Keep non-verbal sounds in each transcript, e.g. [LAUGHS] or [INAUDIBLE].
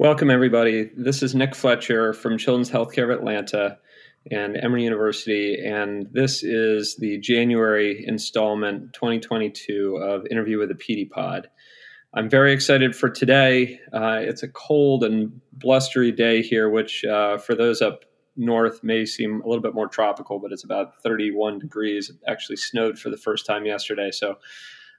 Welcome, everybody. This is Nick Fletcher from Children's Healthcare of Atlanta and Emory University, and this is the January installment 2022 of Interview with a PD Pod. I'm very excited for today. Uh, it's a cold and blustery day here, which uh, for those up north may seem a little bit more tropical, but it's about 31 degrees. It actually snowed for the first time yesterday. So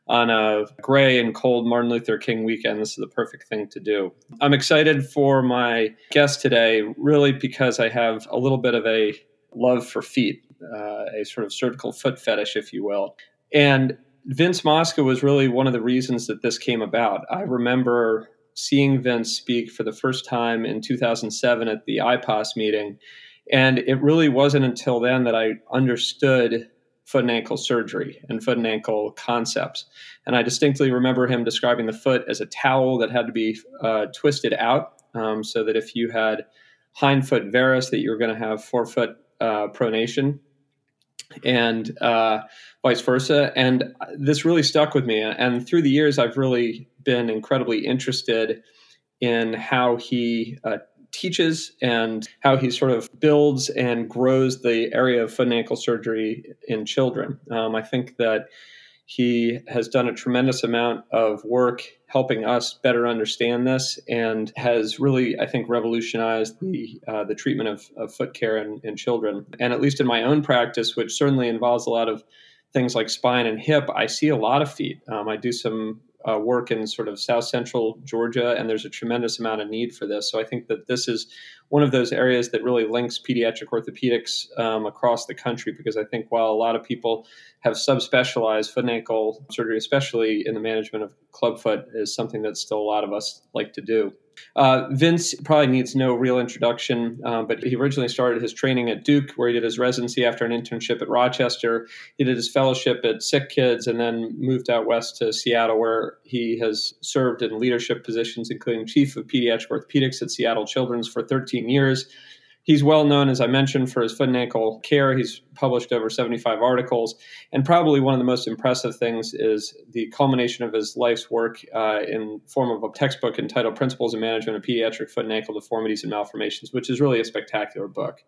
on a gray and cold Martin Luther King weekend, this is the perfect thing to do. I'm excited for my guest today, really because I have a little bit of a love for feet, uh, a sort of surgical foot fetish, if you will. And Vince Mosca was really one of the reasons that this came about. I remember seeing Vince speak for the first time in 2007 at the IPOS meeting. And it really wasn't until then that I understood foot and ankle surgery and foot and ankle concepts. And I distinctly remember him describing the foot as a towel that had to be uh, twisted out um, so that if you had hindfoot varus, that you were going to have forefoot uh, pronation and uh, vice versa. And this really stuck with me. And through the years, I've really been incredibly interested in how he uh, teaches and how he sort of builds and grows the area of foot and ankle surgery in children. Um, I think that he has done a tremendous amount of work helping us better understand this and has really, I think, revolutionized the, uh, the treatment of, of foot care in, in children. And at least in my own practice, which certainly involves a lot of things like spine and hip, I see a lot of feet. Um, I do some uh, work in sort of south central Georgia, and there's a tremendous amount of need for this. So I think that this is one of those areas that really links pediatric orthopedics um, across the country because I think while a lot of people have subspecialized foot and ankle surgery, especially in the management of clubfoot, is something that still a lot of us like to do. Uh, Vince probably needs no real introduction, um, but he originally started his training at Duke, where he did his residency after an internship at Rochester. He did his fellowship at Sick Kids and then moved out west to Seattle, where he has served in leadership positions, including chief of pediatric orthopedics at Seattle Children's for 13 years He's well known, as I mentioned, for his foot and ankle care. He's published over 75 articles. And probably one of the most impressive things is the culmination of his life's work uh, in form of a textbook entitled Principles of Management of Pediatric Foot and Ankle Deformities and Malformations, which is really a spectacular book.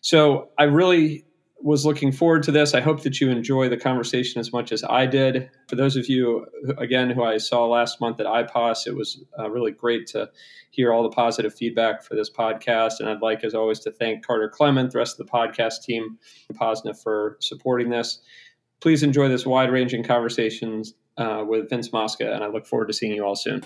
So I really was looking forward to this. I hope that you enjoy the conversation as much as I did. For those of you, again, who I saw last month at IPOS, it was uh, really great to hear all the positive feedback for this podcast. And I'd like, as always, to thank Carter Clement, the rest of the podcast team, and POSNA for supporting this. Please enjoy this wide ranging conversations uh, with Vince Mosca, and I look forward to seeing you all soon.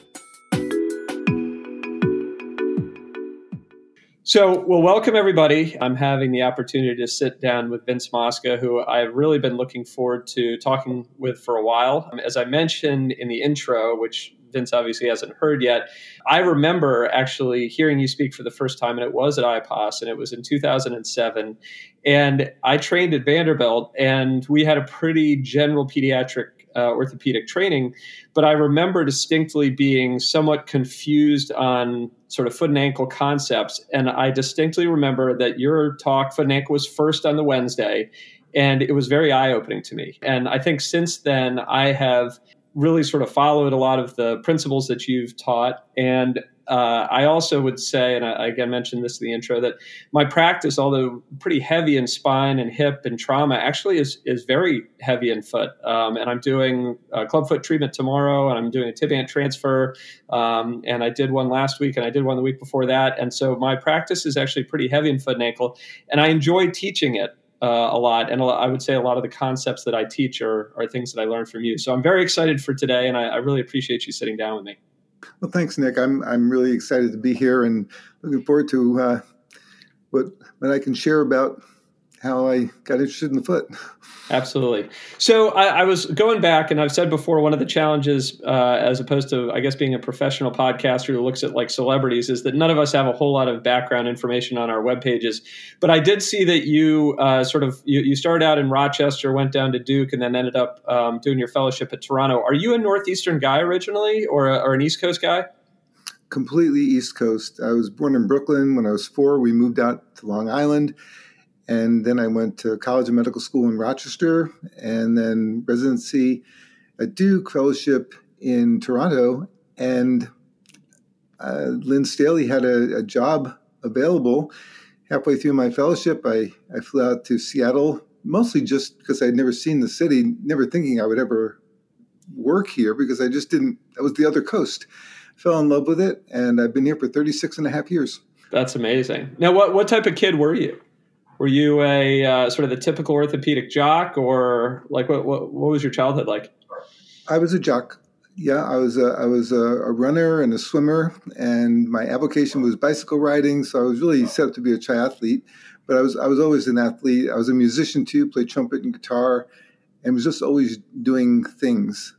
So, well, welcome everybody. I'm having the opportunity to sit down with Vince Mosca, who I've really been looking forward to talking with for a while. Um, as I mentioned in the intro, which Vince obviously hasn't heard yet, I remember actually hearing you speak for the first time, and it was at IPOS, and it was in 2007. And I trained at Vanderbilt, and we had a pretty general pediatric uh, orthopedic training, but I remember distinctly being somewhat confused on sort of foot and ankle concepts. And I distinctly remember that your talk, foot and ankle, was first on the Wednesday, and it was very eye opening to me. And I think since then, I have really sort of followed a lot of the principles that you've taught and uh, I also would say, and I again mentioned this in the intro, that my practice, although pretty heavy in spine and hip and trauma, actually is is very heavy in foot. Um, and I'm doing a clubfoot treatment tomorrow, and I'm doing a tib ant transfer, um, and I did one last week, and I did one the week before that. And so my practice is actually pretty heavy in foot and ankle, and I enjoy teaching it. Uh, a lot, and I would say a lot of the concepts that I teach are, are things that I learned from you. So I'm very excited for today, and I, I really appreciate you sitting down with me. Well, thanks, Nick. I'm I'm really excited to be here and looking forward to uh, what what I can share about how I got interested in the foot. [LAUGHS] Absolutely. So I, I, was going back, and I've said before, one of the challenges, uh, as opposed to, I guess, being a professional podcaster who looks at like celebrities, is that none of us have a whole lot of background information on our web pages. But I did see that you uh, sort of you, you, started out in Rochester, went down to Duke, and then ended up um, doing your fellowship at Toronto. Are you a northeastern guy originally, or, a, or an East Coast guy? Completely East Coast. I was born in Brooklyn. When I was four, we moved out to Long Island and then I went to College of Medical School in Rochester, and then residency at Duke, fellowship in Toronto. And uh, Lynn Staheli had a, a, job available. Halfway through my fellowship, I, I flew out to Seattle, mostly just because I'd never seen the city, never thinking I would ever work here because I just didn't, that was the other coast. Fell in love with it, and I've been here for 36 and a half years. That's amazing. Now, what, what type of kid were you? Were you a uh, sort of the typical orthopedic jock, or like what, what, what was your childhood like? I was a jock. Yeah, I was a, I was a, a, runner and a swimmer, and my avocation was bicycle riding. So I was really set up to be a triathlete. But I was I was always an athlete. I was a musician too, played trumpet and guitar, and was just always doing things.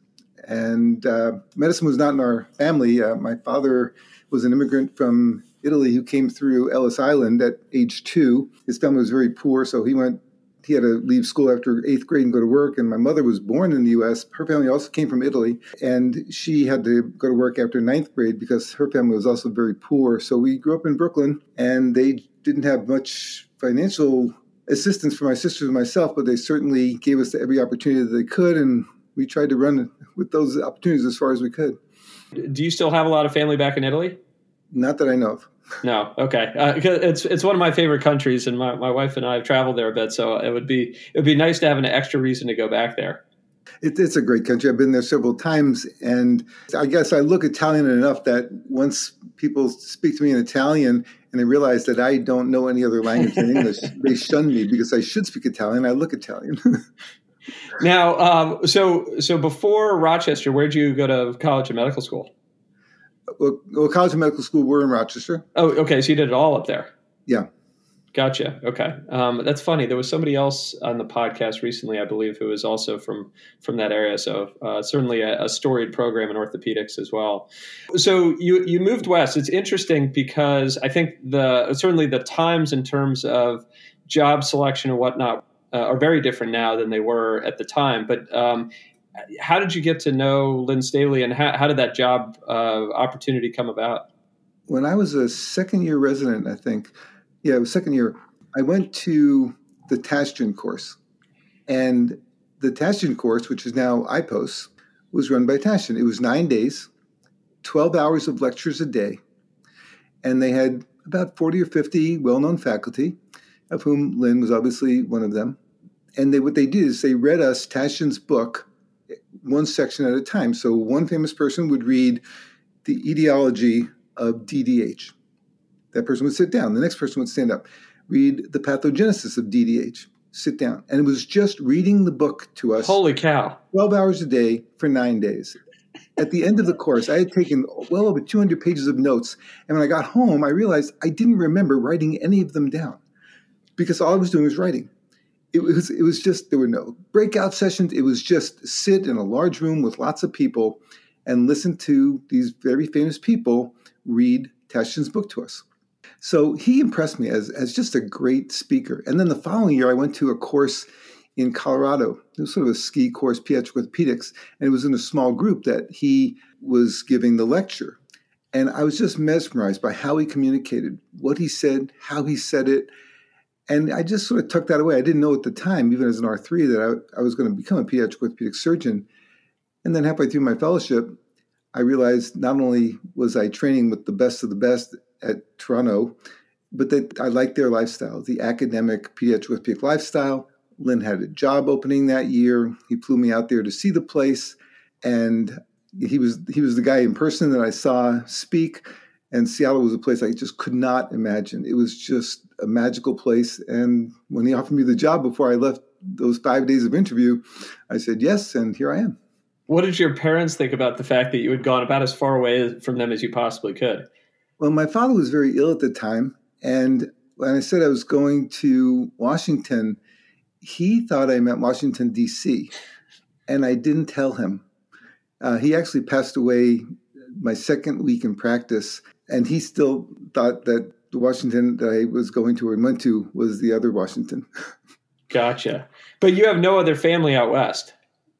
And uh, medicine was not in our family. Uh, my father was an immigrant from Italy who came through Ellis Island at age two. His family was very poor, so he went he had to leave school after eighth grade and go to work. And my mother was born in the U.S. Her family also came from Italy, and she had to go to work after ninth grade because her family was also very poor. So we grew up in Brooklyn, and they didn't have much financial assistance for my sisters and myself, but they certainly gave us every opportunity that they could, and we tried to run with those opportunities as far as we could. Do you still have a lot of family back in Italy? Not that I know of. No, okay. Uh, it's it's one of my favorite countries, and my, my wife and I have traveled there a bit, so it would be it would be nice to have an extra reason to go back there. It, it's a great country. I've been there several times, and I guess I look Italian enough that once people speak to me in Italian and they realize that I don't know any other language than English, [LAUGHS] they shun me because I should speak Italian. I look Italian. [LAUGHS] now, um, so so before Rochester, where'd you go to college and medical school? Well, well, college and medical school were in Rochester. Oh, okay. So you did it all up there. Yeah. Gotcha. Okay, um, that's funny. There was somebody else on the podcast recently, I believe, who was also from from that area. So uh, certainly a, a, storied program in orthopedics as well. So you you moved west. It's interesting because I think the certainly the times in terms of job selection and whatnot uh, are very different now than they were at the time. But um, how did you get to know Lynn Staheli, and how, how did that job uh, opportunity come about? When I was a second year resident, I think, yeah, it was second year. I went to the Tachdjian course, and the Tachdjian course, which is now IPOS, was run by Tachdjian. It was nine days, twelve hours of lectures a day, and they had about forty or fifty well-known faculty, of whom Lynn was obviously one of them. And they, what they did is they read us Tachdjian's book one section at a time. So one famous person would read the etiology of DDH. That person would sit down. The next person would stand up, read the pathogenesis of DDH, sit down. And it was just reading the book to us. Holy cow. 12 hours a day for nine days. At the end of the course, I had taken well over 200 pages of notes. And when I got home, I realized I didn't remember writing any of them down because all I was doing was writing it was it was just there were no breakout sessions. It was just sit in a large room with lots of people and listen to these very famous people read Tachdjian's book to us. So he impressed me as, as just a great speaker. And then the following year, I went to a course in Colorado. It was sort of a ski course, pediatric orthopedics, and it was in a small group that he was giving the lecture. And I was just mesmerized by how he communicated, what he said, how he said it, and I just sort of tucked that away. I didn't know at the time, even as an R3, that I, I was going to become a pediatric orthopedic surgeon. And then halfway through my fellowship, I realized not only was I training with the best of the best at Toronto, but that I liked their lifestyle, the academic pediatric orthopedic lifestyle. Lynn had a job opening that year. He flew me out there to see the place, and he was he was the guy in person that I saw speak. And Seattle was a place I just could not imagine. It was just a magical place. And when he offered me the job before I left those five days of interview, I said yes, and here I am. What did your parents think about the fact that you had gone about as far away from them as you possibly could? Well, my father was very ill at the time. And when I said I was going to Washington, he thought I meant Washington, D.C. And I didn't tell him. Uh, he actually passed away my second week in practice and he still thought that the Washington that I was going to and went to was the other Washington. gotcha. But you have no other family out west.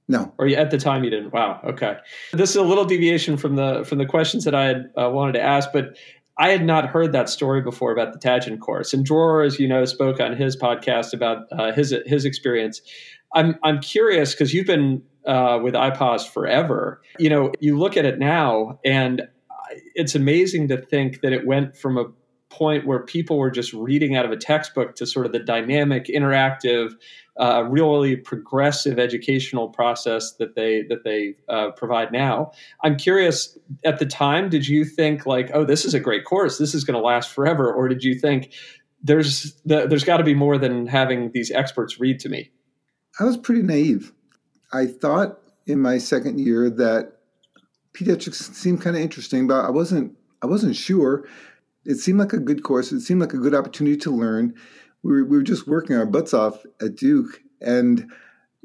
No. Or at the time you didn't. Wow. Okay. This is a little deviation from the from the questions that I had uh, wanted to ask, but I had not heard that story before about the Tachdjian course. And Dror, as you know, spoke on his podcast about uh, his his experience. I'm I'm curious because you've been uh, with IPOS forever. You know, you look at it now, and it's amazing to think that it went from a point where people were just reading out of a textbook to sort of the dynamic, interactive, uh, really progressive educational process that they that they uh, provide now. I'm curious. At the time, did you think like, oh, this is a great course, this is going to last forever, or did you think there's the, there's got to be more than having these experts read to me? I was pretty naive. I thought in my second year that pediatrics seemed kind of interesting, but I wasn't I wasn't sure. It seemed like a good course. It seemed like a good opportunity to learn. We were, we were just working our butts off at Duke, and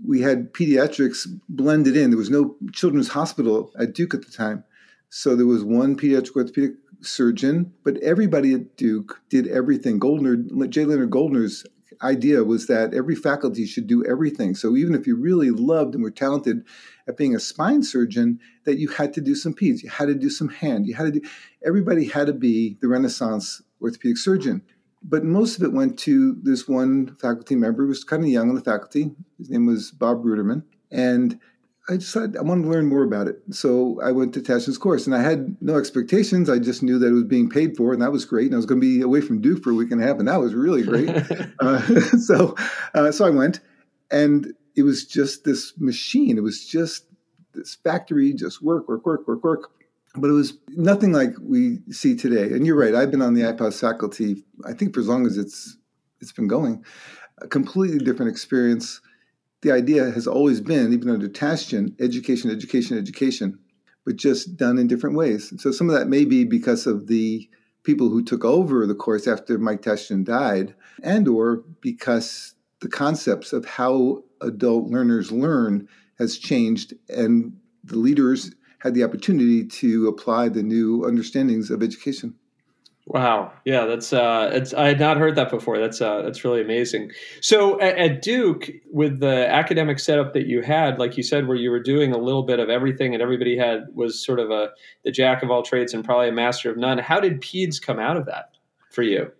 we had pediatrics blended in. There was no children's hospital at Duke at the time, so there was one pediatric orthopedic surgeon, but everybody at Duke did everything. Goldner, J. Leonard Goldner's idea was that every faculty should do everything. So even if you really loved and were talented at being a spine surgeon, that you had to do some peds, you had to do some hand, you had to do. Everybody had to be the Renaissance orthopedic surgeon. But most of it went to this one faculty member who was kind of young on the faculty. His name was Bob Ruderman, and I decided I wanted to learn more about it. So I went to Tachdjian's course, and I had no expectations. I just knew that it was being paid for, and that was great. And I was going to be away from Duke for a week and a half, and that was really great. [LAUGHS] uh, [LAUGHS] so, uh, so I went, and it was just this machine. It was just this factory, just work, work, work, work, work. But it was nothing like we see today. And you're right. I've been on the IPOS faculty, I think, for as long as it's it's been going. A completely different experience the idea has always been, even under Tachdjian, education, education, education, but just done in different ways. So some of that may be because of the people who took over the course after Mike Tachdjian died, and or because the concepts of how adult learners learn has changed and the leaders had the opportunity to apply the new understandings of education. Wow. Yeah, that's uh it's I had not heard that before. That's uh that's really amazing. So at, at, Duke with the academic setup that you had, like you said where you were doing a little bit of everything and everybody had was sort of a the jack of all trades and probably a master of none. How did PEDS come out of that for you?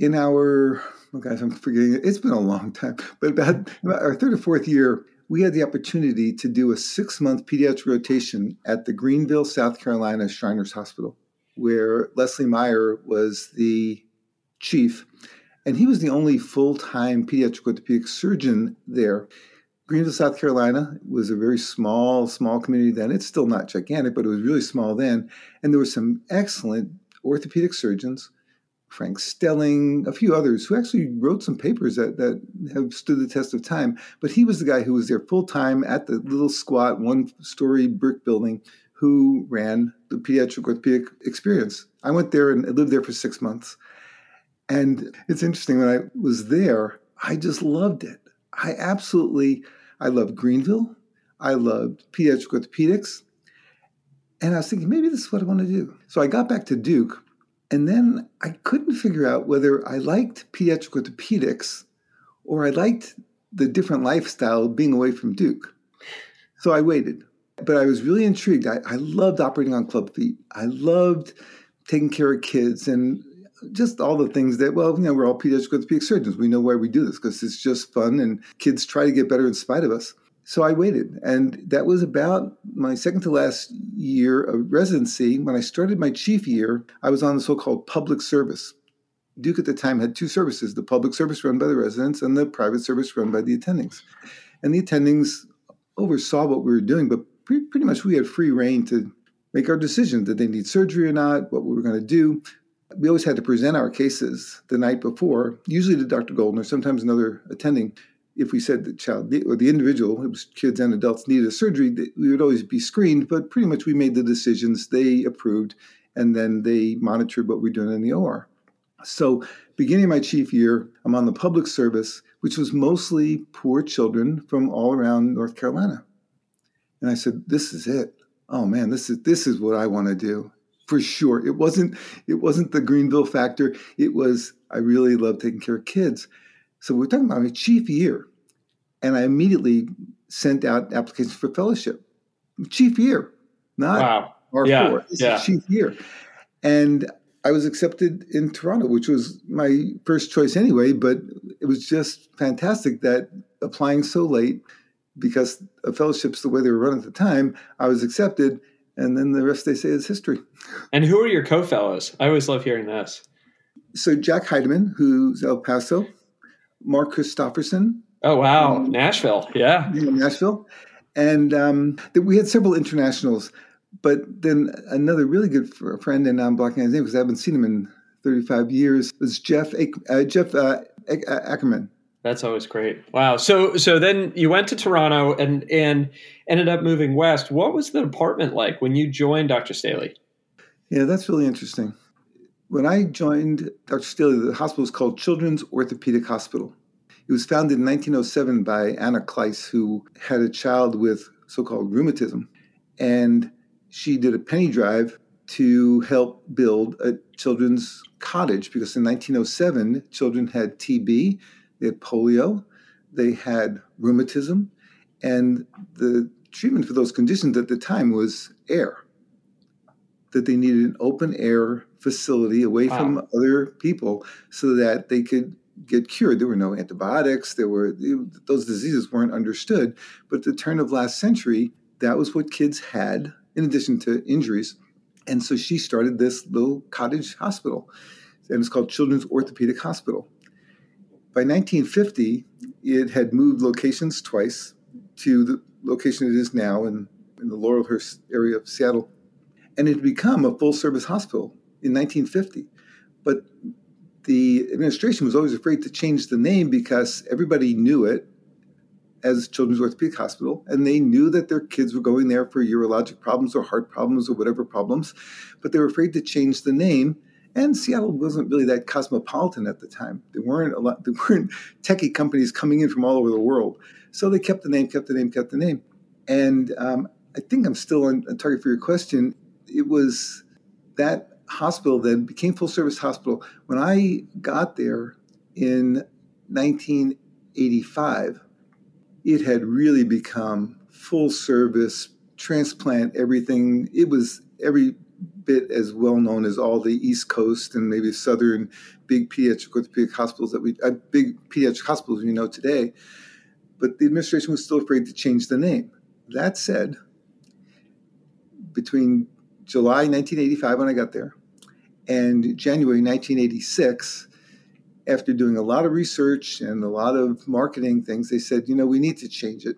In our oh guys, I'm forgetting it. It's been a long time, but about, about our third or fourth year, we had the opportunity to do a six month pediatric rotation at the Greenville, South Carolina Shriners Hospital where Leslie Meyer was the chief, and he was the only full time pediatric orthopedic surgeon there. Greenville, South Carolina was a very small, small community then. It's still not gigantic, but it was really small then. And there were some excellent orthopedic surgeons, Frank Stelling, a few others, who actually wrote some papers that, that have stood the test of time. But he was the guy who was there full time at the little squat, one story brick building who ran the pediatric orthopedic experience. I went there and lived there for six months. And it's interesting, when I was there, I just loved it. I absolutely, I loved Greenville. I loved pediatric orthopedics. And I was thinking, maybe this is what I want to do. So I got back to Duke, and then I couldn't figure out whether I liked pediatric orthopedics or I liked the different lifestyle being away from Duke. So I waited. But I was really intrigued. I, I loved operating on club feet. I loved taking care of kids and just all the things that, well, you know, we're all pediatric orthopedic surgeons. We know why we do this because it's just fun and kids try to get better in spite of us. So I waited. And that was about my second to last year of residency. When I started my chief year, I was on the so called public service. Duke at the time had two services the public service run by the residents and the private service run by the attendings. And the attendings oversaw what we were doing, but pretty much we had free reign to make our decision did they need surgery or not, what we were going to do. We always had to present our cases the night before, usually to Dr. Goldner or sometimes another attending. If we said the child or the individual, it was kids and adults, needed a surgery, we would always be screened, but pretty much we made the decisions, they approved, and then they monitored what we we're doing in the OR. So, beginning my chief year, I'm on the public service, which was mostly poor children from all around North Carolina. And I said, "This is it. Oh man, this is this is what I want to do for sure." It wasn't it wasn't the Greenville factor. It was I really love taking care of kids. So we're talking about my chief year, and I immediately sent out applications for fellowship. Chief year, not wow. R4. Yeah, this yeah. is chief year, and I was accepted in Toronto, which was my first choice anyway. But it was just fantastic that applying so late because of fellowships the way they were run at the time, I was accepted And then the rest they say is history. And who are your co-fellows? I always love hearing this. So Jack Heidemann, who's El Paso, Mark Christofferson. Oh wow, um, Nashville, yeah, Nashville, and um, we had several internationals. But then another really good friend, and I'm blocking his name because I haven't seen him in 35 years, was Jeff uh, Jeff uh, Ackerman. That's always great. Wow. So so then you went to Toronto and and ended up moving west. What was the department like when you joined Dr. Staheli? Yeah, that's really interesting. When I joined Dr. Staheli, the hospital was called Children's Orthopedic Hospital. It was founded in 1907 by Anna Clise, who had a child with so-called rheumatism, and she did a penny drive to help build a children's cottage because in 1907 children had TB they had polio, they had rheumatism, and the treatment for those conditions at the time was air. That they needed an open air facility away wow. from other people so that they could get cured. There were no antibiotics. There were those diseases weren't understood. But at the turn of last century, that was what kids had in addition to injuries. And so she started this little cottage hospital, and it's called Children's Orthopedic Hospital. By 1950, it had moved locations twice to the location it is now in, in the Laurelhurst area of Seattle. And it had become a full service hospital in 1950. But the administration was always afraid to change the name because everybody knew it as Children's Orthopedic Hospital, and they knew that their kids were going there for urologic problems or heart problems or whatever problems, but they were afraid to change the name and Seattle wasn't really that cosmopolitan at the time. There weren't a lot. [LAUGHS] There weren't techie companies coming in from all over the world. So they kept the name, kept the name, kept the name. And um, I think I'm still on, on target for your question. It was that hospital then became full service hospital. When I got there in 1985, it had really become full service transplant everything. It was every bit as well known as all the East Coast and maybe southern big pediatric orthopedic hospitals that we uh, big pediatric hospitals we know today. But the administration was still afraid to change the name. That said, between July 1985 when I got there and January 1986, after doing a lot of research and a lot of marketing things, they said, you know, we need to change it.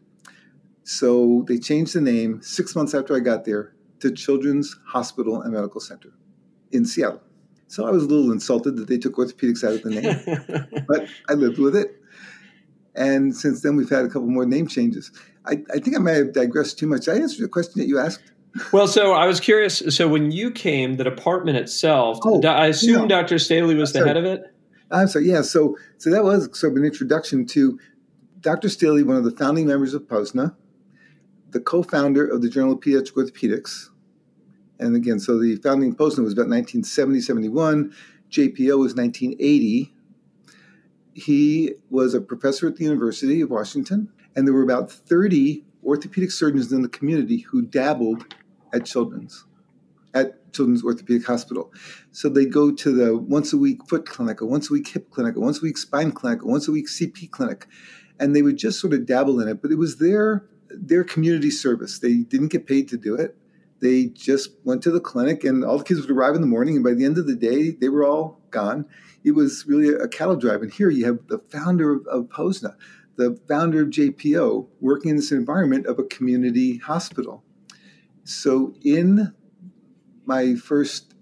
So they changed the name six months after I got there to Children's Hospital and Medical Center in Seattle. So I was a little insulted that they took orthopedics out of the name, [LAUGHS] but I lived with it. And since then, we've had a couple more name changes. I, I think I may have digressed too much. Did I answer the question that you asked? Well, so I was curious. So when you came, the department itself, oh, I assume. Dr. Staheli was the head of it. I'm sorry. Yeah. So so that was sort of an introduction to Dr. Staheli, one of the founding members of POSNA, the co-founder of the Journal of Pediatric Orthopedics. And again, so the founding POSNA was about 1970, 71. JPO was 1980. He was a professor at the University of Washington, and there were about 30 orthopedic surgeons in the community who dabbled at Children's, at Children's Orthopedic Hospital. So they go to the once a week foot clinic, a once a week hip clinic, a once a week spine clinic, a once a week CP clinic, and they would just sort of dabble in it. But it was their their community service. They didn't get paid to do it. They just went to the clinic, and all the kids would arrive in the morning, and by the end of the day, they were all gone. It was really a cattle drive. And here you have the founder of, of POSNA, the founder of JPO, working in this environment of a community hospital. So, in my first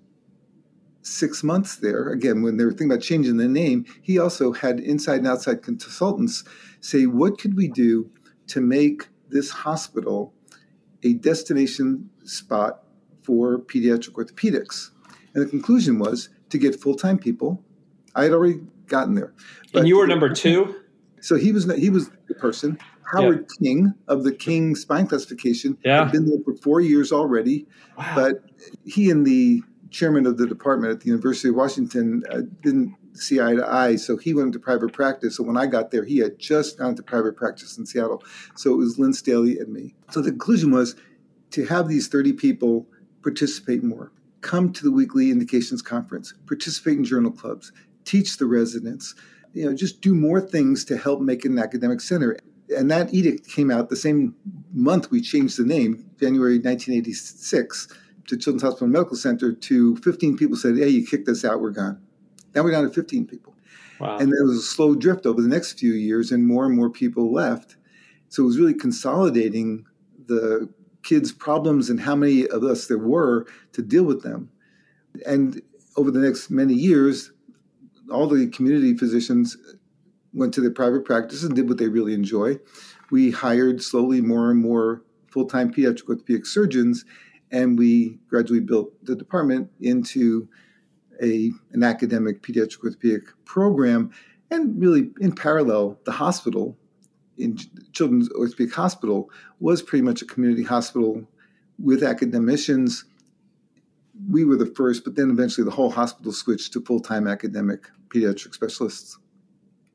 six months there, again, when they were thinking about changing the name, he also had inside and outside consultants say, What could we do to make this hospital a destination spot for pediatric orthopedics. And the conclusion was to get full time people. I had already gotten there. and you were number two? So he was he was the person. Howard yeah. King of the King spine classification yeah. had been there for four years already. Wow. But he and the chairman of the department at the University of Washington uh, didn't see eye to eye. So he went into private practice. So when I got there, he had just gone into private practice in Seattle. So it was Lynn Staheli and me. So the conclusion was to have these 30 people participate more, come to the weekly indications conference, participate in journal clubs, teach the residents, you know, just do more things to help make it an academic center. and that edict came out the same month we changed the name, January 1986, to Children's Hospital Medical Center. To 15 people said, "Hey, you kicked us out. We're gone." Now we're down to 15 people. Wow. And there was a slow drift over the next few years, and more and more people left. So it was really consolidating the kids' problems and how many of us there were to deal with them. And over the next many years, all the community physicians went to their private practice and did what they really enjoy. We hired slowly more and more full time pediatric orthopedic surgeons, and we gradually built the department into a, an academic pediatric orthopedic program. And really, in parallel, the hospital, in Children's Orthopedic Hospital, was pretty much a community hospital with academicians. We were the first, but then eventually the whole hospital switched to full time academic pediatric specialists.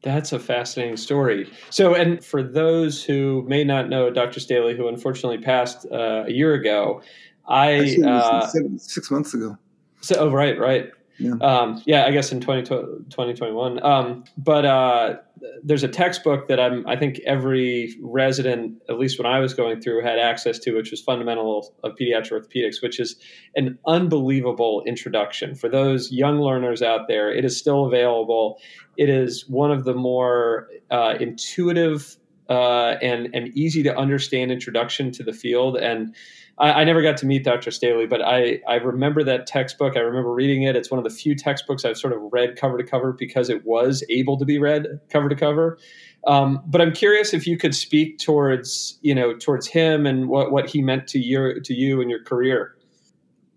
That's a fascinating story. So, and for those who may not know Dr. Staheli, who unfortunately passed uh, a year ago, I uh, six months ago. So, oh, right, right. Yeah. Um, yeah, I guess in 20, 2021. Um, but uh, there's a textbook that I'm, I think every resident, at least when I was going through, had access to, which was Fundamental of Pediatric Orthopedics, which is an unbelievable introduction for those young learners out there. It is still available. It is one of the more uh, intuitive uh, and and easy to understand introduction to the field and I, I, never got to meet Dr. Staheli, but I, I remember that textbook. I remember reading it. It's one of the few textbooks I've sort of read cover to cover because it was able to be read cover to cover. Um, but I'm curious if you could speak towards, you know, towards him and what, what he meant to you, to you and your career.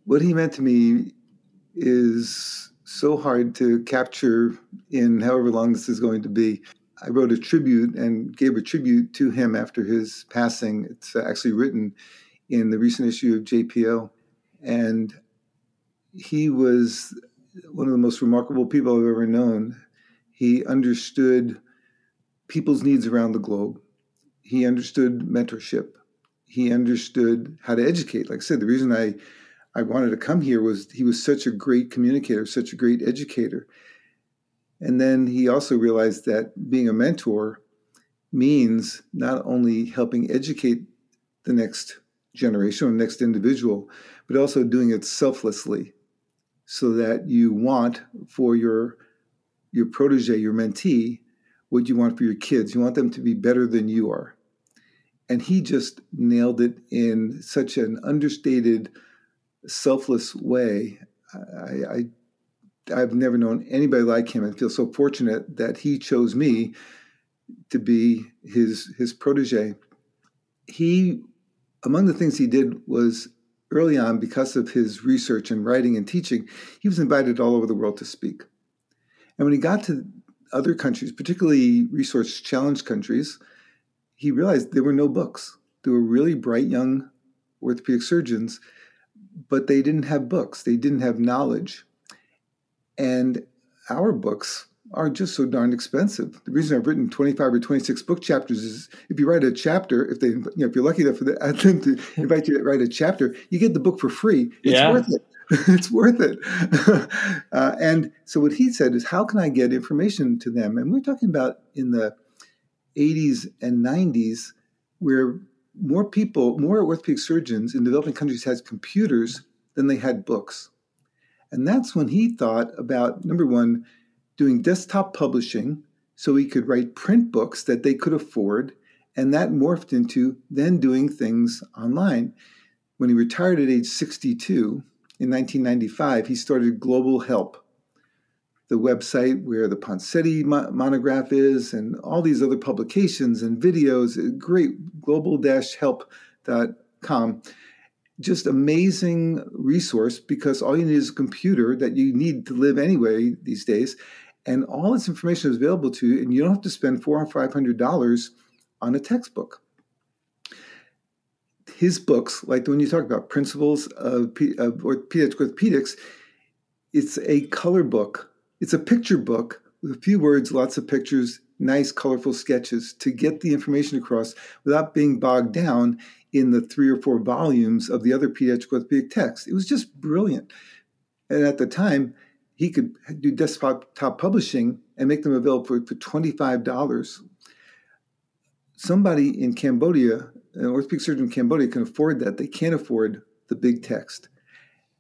What he meant to me is so hard to capture in however long this is going to be. I wrote a tribute and gave a tribute to him after his passing. It's actually written in the recent issue of JPO. And he was one of the most remarkable people I've ever known. He understood people's needs around the globe. He understood mentorship. He understood how to educate. Like I said, the reason I, I wanted to come here was he was such a great communicator, such a great educator. And then he also realized that being a mentor means not only helping educate the next generation or next individual, but also doing it selflessly so that you want for your your protege, your mentee, what you want for your kids. You want them to be better than you are. And he just nailed it in such an understated, selfless way. I, I I've never known anybody like him and feel so fortunate that he chose me to be his his protege. He among the things he did was early on, because of his research and writing and teaching, he was invited all over the world to speak. And when he got to other countries, particularly resource challenged countries, he realized there were no books. There were really bright young orthopedic surgeons, but they didn't have books, they didn't have knowledge. And our books are just so darn expensive. The reason I've written 25 or 26 book chapters is if you write a chapter, if they, you know, if you're lucky enough for them [LAUGHS] to invite you to write a chapter, you get the book for free. It's yeah. worth it. [LAUGHS] it's worth it. [LAUGHS] uh, and so what he said is, how can I get information to them? And we're talking about in the 80s and 90s, where more people, more orthopedic surgeons in developing countries had computers than they had books. And that's when he thought about number one, doing desktop publishing so he could write print books that they could afford. And that morphed into then doing things online. When he retired at age 62 in 1995, he started Global Help, the website where the Ponseti monograph is, and all these other publications and videos. Uh, great, global-help.com. Just amazing resource because all you need is a computer that you need to live anyway these days and all this information is available to you, and you don't have to spend four or five hundred dollars on a textbook. His books, like the one you talked about, Principles of, of Pediatric Orthopedics, it's a color book. It's a picture book with a few words, lots of pictures, nice, colorful sketches to get the information across without being bogged down in the three or four volumes of the other pediatric orthopedic text. It was just brilliant. And at the time, he could do desktop publishing and make them available for, for $25. somebody in Cambodia, an orthopedic surgeon in Cambodia, can afford that. They can't afford the big text.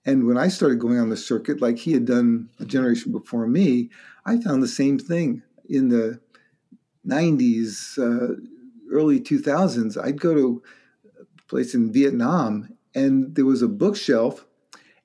And when I started going on the circuit, like he had done a generation before me, I found the same thing in the 90s, uh, early 2000s. I'd go to a place in Vietnam, and there was a bookshelf,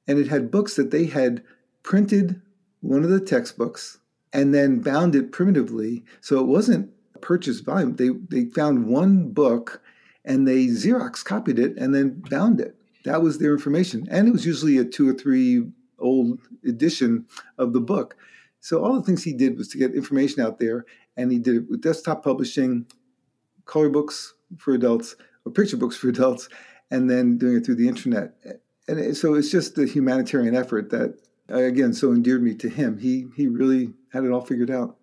and it had books that they had printed one of the textbooks and then bound it primitively. So it wasn't a purchased volume. They, they found one book and they Xerox copied it and then bound it that was their information. And it was usually a two or three old edition of the book. So all the things he did was to get information out there, and he did it with desktop publishing, color books for adults, or picture books for adults, and then doing it through the internet. And so it's just a humanitarian effort that, again, so endeared me to him. He he really had it all figured out.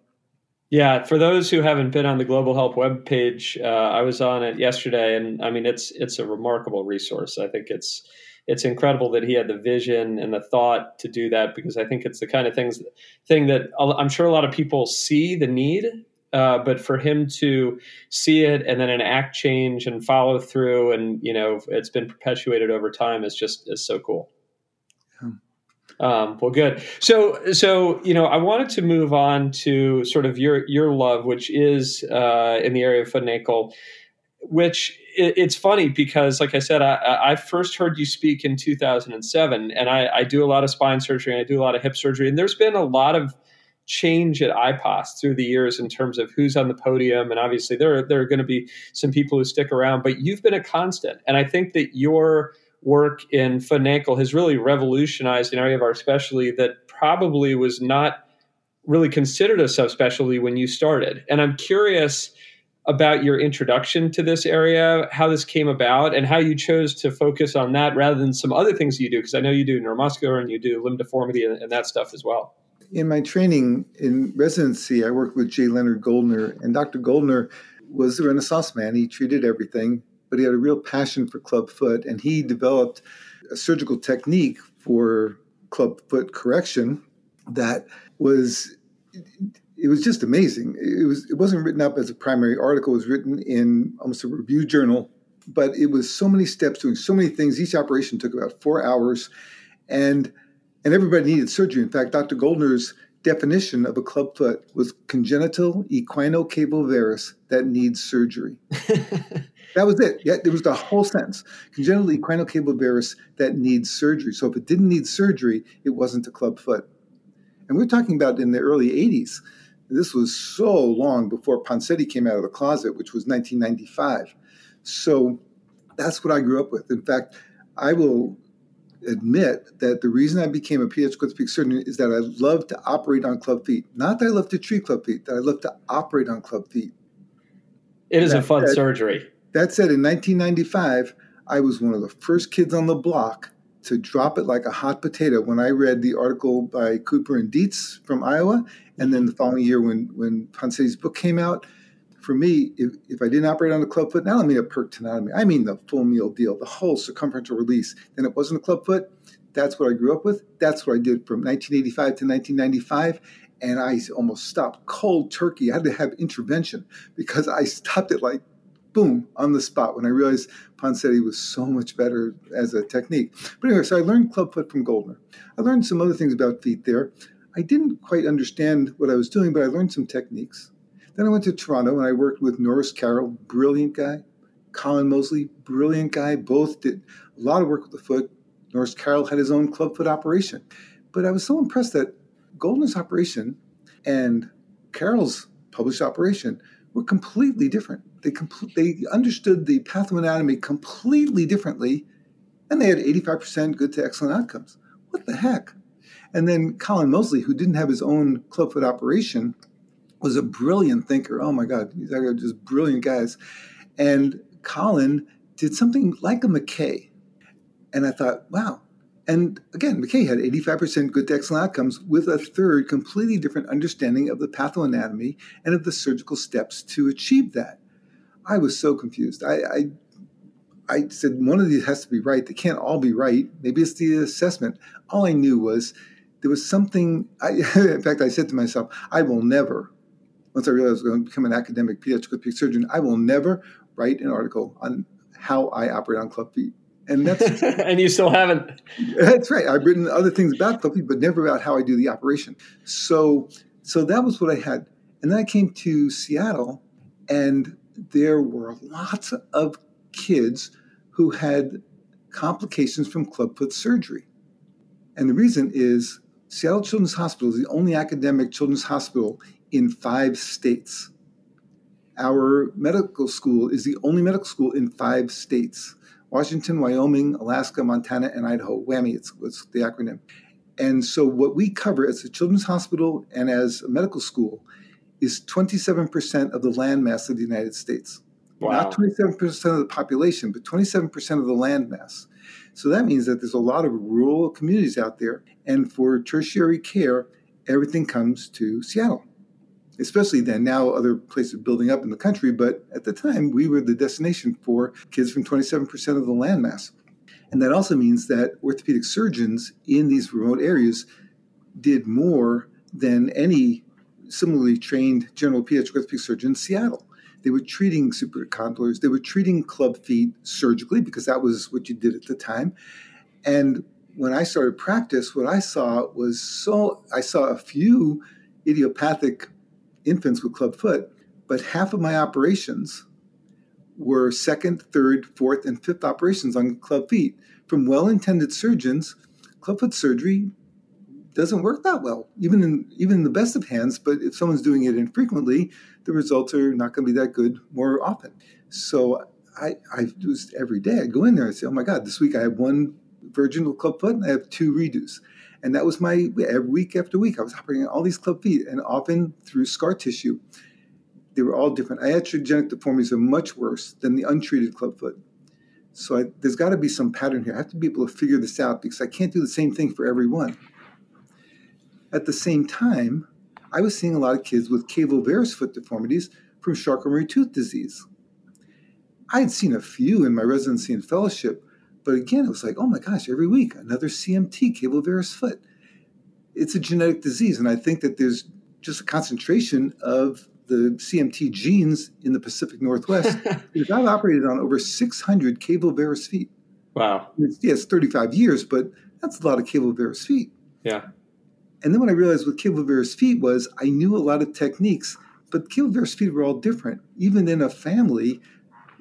Yeah, for those who haven't been on the Global Help webpage, uh, I was on it yesterday, and I mean it's it's a remarkable resource. I think it's it's incredible that he had the vision and the thought to do that because I think it's the kind of things thing that I'm sure a lot of people see the need, uh, but for him to see it and then enact change and follow through, and you know it's been perpetuated over time is just is so cool. Um, well, good. So, so you know, I wanted to move on to sort of your your love, which is uh, in the area of foot and ankle. Which it, it's funny because, like I said, I, I, first heard you speak in 2007, and I, I do a lot of spine surgery and I do a lot of hip surgery, and there's been a lot of change at IPOS through the years in terms of who's on the podium, and obviously there are, there are going to be some people who stick around, but you've been a constant, and I think that your work in ankle has really revolutionized an area of our specialty that probably was not really considered a subspecialty when you started. And I'm curious about your introduction to this area, how this came about, and how you chose to focus on that rather than some other things you do, because I know you do neuromuscular and you do limb deformity and, and that stuff as well. In my training in residency, I worked with J. Leonard Goldner, and Dr. Goldner was a Renaissance man. He treated everything but he had a real passion for club foot, and he developed a surgical technique for club foot correction that was it was just amazing. It was it wasn't written up as a primary article; it was written in almost a review journal. But it was so many steps, doing so many things. Each operation took about four hours, and and everybody needed surgery. In fact, Dr. Goldner's definition of a club foot was congenital equinocavovarus that needs surgery. [LAUGHS] That was it. Yeah, it was the whole sentence. Congenital equinocavovarus that needs surgery. So if it didn't need surgery, it wasn't a club foot. And we're talking about in the early 80s. This was so long before Ponseti came out of the closet, which was 1995. So that's what I grew up with. In fact, I will admit that the reason I became a pediatric orthopedic surgeon is that I love to operate on club feet. Not that I love to treat club feet, that I love to operate on club feet. It is that, a fun that, surgery. That said, in 1995, I was one of the first kids on the block to drop it like a hot potato when I read the article by Cooper and Dietz from Iowa. And then the mm-hmm. following year, when, when Ponseti's book came out, for me, if, if I didn't operate on the club foot, not only a perc tenotomy, I mean the full meal deal, the whole circumferential release, then it wasn't a club foot. That's what I grew up with. That's what I did from 1985 to 1995 and I almost stopped cold turkey. I had to have intervention because I stopped it like boom, on the spot when I realized Ponseti was so much better as a technique. But anyway, so I learned clubfoot from Goldner. I learned some other things about feet there. I didn't quite understand what I was doing, but I learned some techniques. Then I went to Toronto and I worked with Norris Carroll, brilliant guy. Colin Moseley, brilliant guy. Both did a lot of work with the foot. Norris Carroll had his own clubfoot operation. But I was so impressed that Goldner's operation and Carroll's published operation were completely different. They, compl- they understood the pathoanatomy completely differently, and they had 85% good to excellent outcomes. What the heck? And then Colin Moseley, who didn't have his own clubfoot operation, was a brilliant thinker. Oh my God, these are just brilliant guys. And Colin did something like a McKay. And I thought, wow, and again, McKay had 85% good to excellent outcomes with a third completely different understanding of the pathoanatomy and of the surgical steps to achieve that. I was so confused. I, I, I said, one of these has to be right. They can't all be right. Maybe it's the assessment. All I knew was there was something. I, [LAUGHS] in fact, I said to myself, I will never, once I realized I was going to become an academic pediatric orthopedic surgeon, I will never write an article on how I operate on club feet. And that's [LAUGHS] and you still haven't. That's right. I've written other things about club feet, but never about how I do the operation. So so that was what I had. And then I came to Seattle and there were lots of kids who had complications from clubfoot surgery. And the reason is Seattle Children's Hospital is the only academic children's hospital in five states. Our medical school is the only medical school in five states Washington, Wyoming, Alaska, Montana, and Idaho. WWAMI, it's, it's the acronym. And so, what we cover as a children's hospital and as a medical school is 27% of the landmass of the United States. Wow. Not 27% of the population, but 27% of the landmass. So that means that there's a lot of rural communities out there. And for tertiary care, everything comes to Seattle. Especially then, now other places building up in the country, but at the time we were the destination for kids from 27% of the landmass. And that also means that orthopedic surgeons in these remote areas did more than any similarly trained general pediatric orthopedic surgeon in Seattle. They were treating supracondylars. They were treating club feet surgically because that was what you did at the time. And when I started practice, what I saw was so I saw a few idiopathic infants with club foot, but half of my operations were second, third, fourth, and fifth operations on club feet from well-intended surgeons. Club foot surgery doesn't work that well, even in even in the best of hands. But if someone's doing it infrequently, the results are not going to be that good more often. So I I was every day I go in there and say, oh my God, this week I have one virginal club foot and I have two redos. And that was my every week after week. I was operating on all these club feet, and often through scar tissue. They were all different. Iatrogenic deformities are much worse than the untreated club foot. So I, there's got to be some pattern here. I have to be able to figure this out because I can't do the same thing for everyone. At the same time, I was seeing a lot of kids with cavo foot deformities from Charcot-Marie tooth disease. I had seen a few in my residency and fellowship, but again, it was like, oh my gosh, every week another CMT, cavo foot. It's a genetic disease, and I think that there's just a concentration of the CMT genes in the Pacific Northwest. [LAUGHS] because I've operated on over 600 cavo feet. Wow. It's, yeah, it's 35 years, but that's a lot of cavo feet. Yeah. And then what I realized with cavus feet was I knew a lot of techniques, but cavus feet were all different. Even in a family,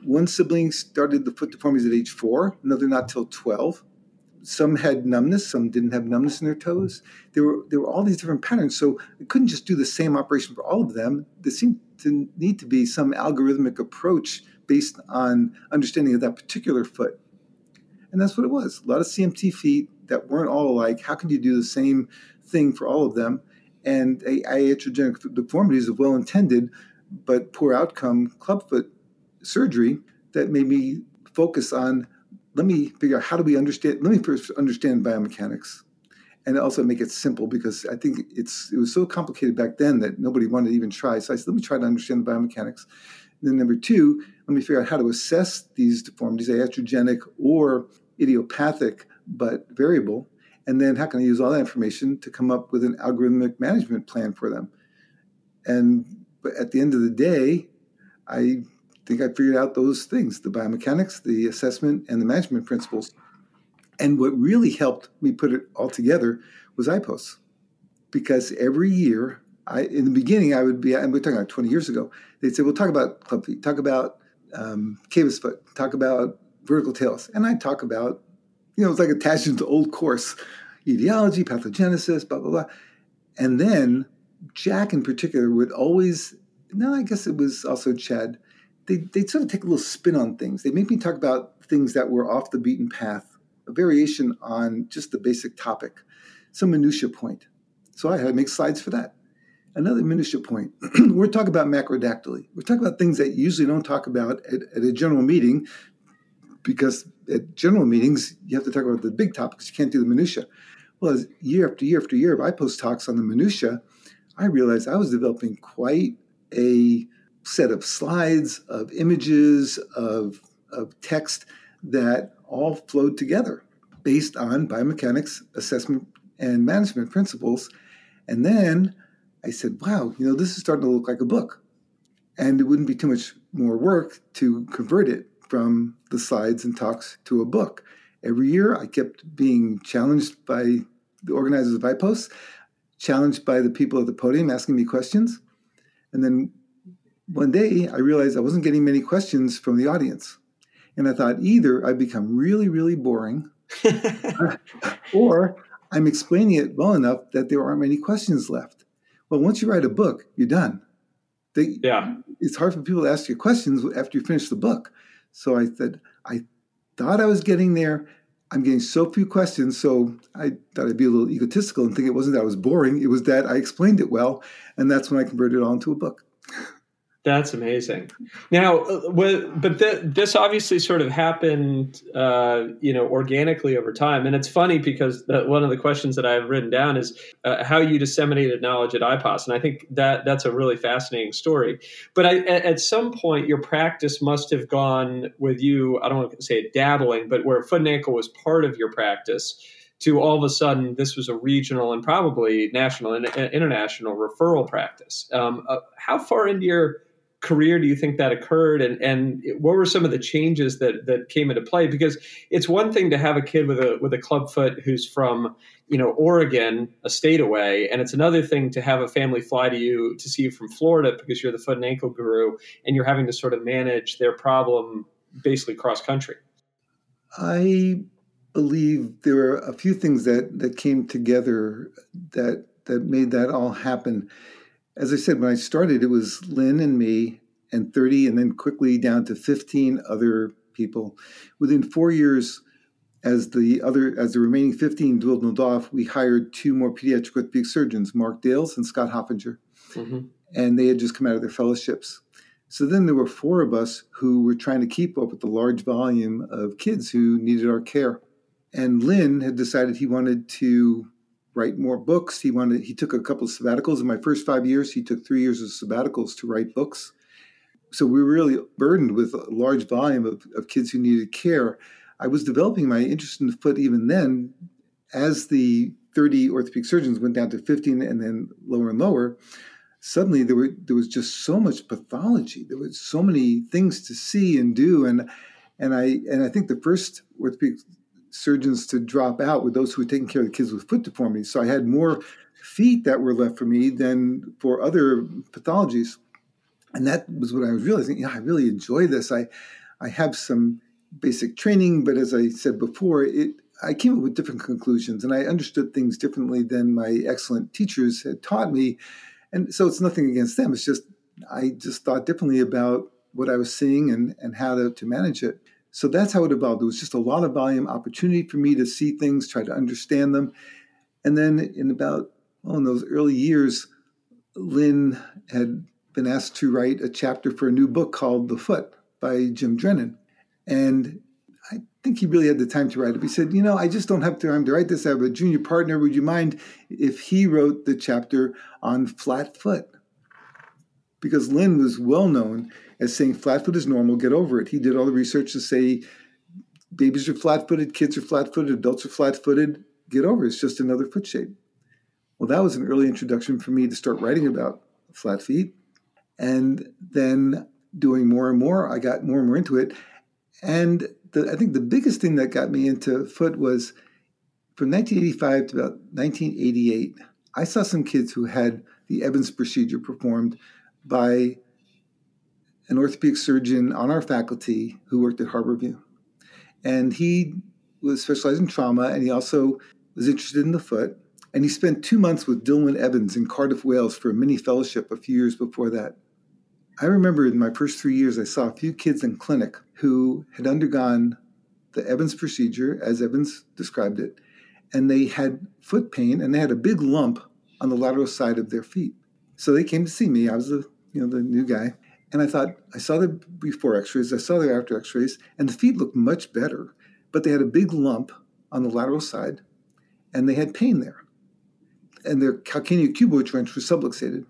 one sibling started the foot deformities at age four, another not till 12. Some had numbness, some didn't have numbness in their toes. There were there were all these different patterns. So I couldn't just do the same operation for all of them. There seemed to need to be some algorithmic approach based on understanding of that particular foot. And that's what it was. A lot of CMT feet that weren't all alike. How can you do the same thing for all of them. And a iatrogenic deformities of well intended but poor outcome clubfoot surgery that made me focus on let me figure out how do we understand let me first understand biomechanics and also make it simple because I think it's it was so complicated back then that nobody wanted to even try. So I said, let me try to understand the biomechanics. And then number two, let me figure out how to assess these deformities, iatrogenic or idiopathic but variable, and then how can I use all that information to come up with an algorithmic management plan for them? And but at the end of the day, I think I figured out those things the biomechanics, the assessment, and the management principles. And what really helped me put it all together was IPOS. Because every year, I in the beginning, I would be, and we're talking about 20 years ago, they'd say, well, talk about club feet, talk about um, cavus foot, talk about vertical talus. And I'd talk about you know, it's like attached to old course, etiology, pathogenesis, blah, blah, blah. And then Jack in particular would always, no, I guess it was also Chad, they, they'd sort of take a little spin on things. They make me talk about things that were off the beaten path, a variation on just the basic topic, some minutia point. So I had to make slides for that. Another minutia point. [CLEARS THROAT] we're talking about macrodactyly. We're talking about things that usually don't talk about at, at a general meeting because at general meetings, you have to talk about the big topics. You can't do the minutia. Well, year after year after year, IPOS talks on the minutia. I realized I was developing quite a set of slides, of images, of, of text that all flowed together based on biomechanics, assessment, and management principles. And then I said, wow, you know, this is starting to look like a book. And it wouldn't be too much more work to convert it from the slides and talks to a book. Every year, I kept being challenged by the organizers of IPOS, challenged by the people at the podium asking me questions. And then one day, I realized I wasn't getting many questions from the audience. And I thought either I've become really, really boring, [LAUGHS] or I'm explaining it well enough that there aren't many questions left. Well, once you write a book, you're done. They, yeah. It's hard for people to ask you questions after you finish the book. So I said, I thought I was getting there. I'm getting so few questions. So I thought I'd be a little egotistical and think it wasn't that I was boring. It was that I explained it well. And that's when I converted it all into a book. [LAUGHS] That's amazing. Now, uh, but th- this obviously sort of happened, uh, you know, organically over time. And it's funny because one of the questions that I have written down is uh, how you disseminated knowledge at IPOS, and I think that that's a really fascinating story. But I, at some point, your practice must have gone with you. I don't want to say dabbling, but where foot and ankle was part of your practice to all of a sudden this was a regional and probably national and international referral practice. Um, uh, how far into your career do you think that occurred? And and what were some of the changes that that came into play? Because it's one thing to have a kid with a with a club foot who's from you know Oregon a state away and it's another thing to have a family fly to you to see you from Florida because you're the foot and ankle guru and you're having to sort of manage their problem basically cross country. I believe there were a few things that that came together that that made that all happen as I said, when I started, it was Lynn and me and 30, and then quickly down to 15 other people. Within four years, as the other as the remaining 15 dwindled off, we hired two more pediatric orthopedic surgeons, Mark Dales and Scott Hoffinger. Mm-hmm. And they had just come out of their fellowships. So then there were four of us who were trying to keep up with the large volume of kids who needed our care. And Lynn had decided he wanted to write more books. He wanted he took a couple of sabbaticals. In my first five years, he took three years of sabbaticals to write books. So we were really burdened with a large volume of, of kids who needed care. I was developing my interest in the foot even then. As the 30 orthopedic surgeons went down to 15 and then lower and lower, suddenly there were there was just so much pathology. There was so many things to see and do. And and I and I think the first orthopedic surgeons to drop out were those who were taking care of the kids with foot deformities. So I had more feet that were left for me than for other pathologies. And that was what I was realizing. Yeah, I really enjoy this. I, I have some basic training, but as I said before, it I came up with different conclusions and I understood things differently than my excellent teachers had taught me. And so it's nothing against them. It's just I just thought differently about what I was seeing and, and how to, to manage it. So that's how it evolved. It was just a lot of volume, opportunity for me to see things, try to understand them. And then in about, well, in those early years, Lynn had been asked to write a chapter for a new book called The Foot by Jim Drennan. And I think he really had the time to write it. He said, You know, I just don't have time to write this. I have a junior partner. Would you mind if he wrote the chapter on flat foot? Because Lynn was well known as saying flat foot is normal, get over it. He did all the research to say babies are flat footed, kids are flat footed, adults are flat footed, get over it. It's just another foot shape. Well, that was an early introduction for me to start writing about flat feet. And then doing more and more, I got more and more into it. And the, I think the biggest thing that got me into foot was from 1985 to about 1988, I saw some kids who had the Evans procedure performed by an orthopedic surgeon on our faculty who worked at Harborview. And he was specialized in trauma and he also was interested in the foot. And he spent two months with Dilwyn Evans in Cardiff, Wales for a mini fellowship a few years before that. I remember in my first three years, I saw a few kids in clinic who had undergone the Evans procedure, as Evans described it, and they had foot pain and they had a big lump on the lateral side of their feet. So they came to see me. I was the you know the new guy, and I thought, I saw the before x rays, I saw the after x rays, and the feet looked much better, but they had a big lump on the lateral side, and they had pain there. And their calcaneocuboid trench was subluxated.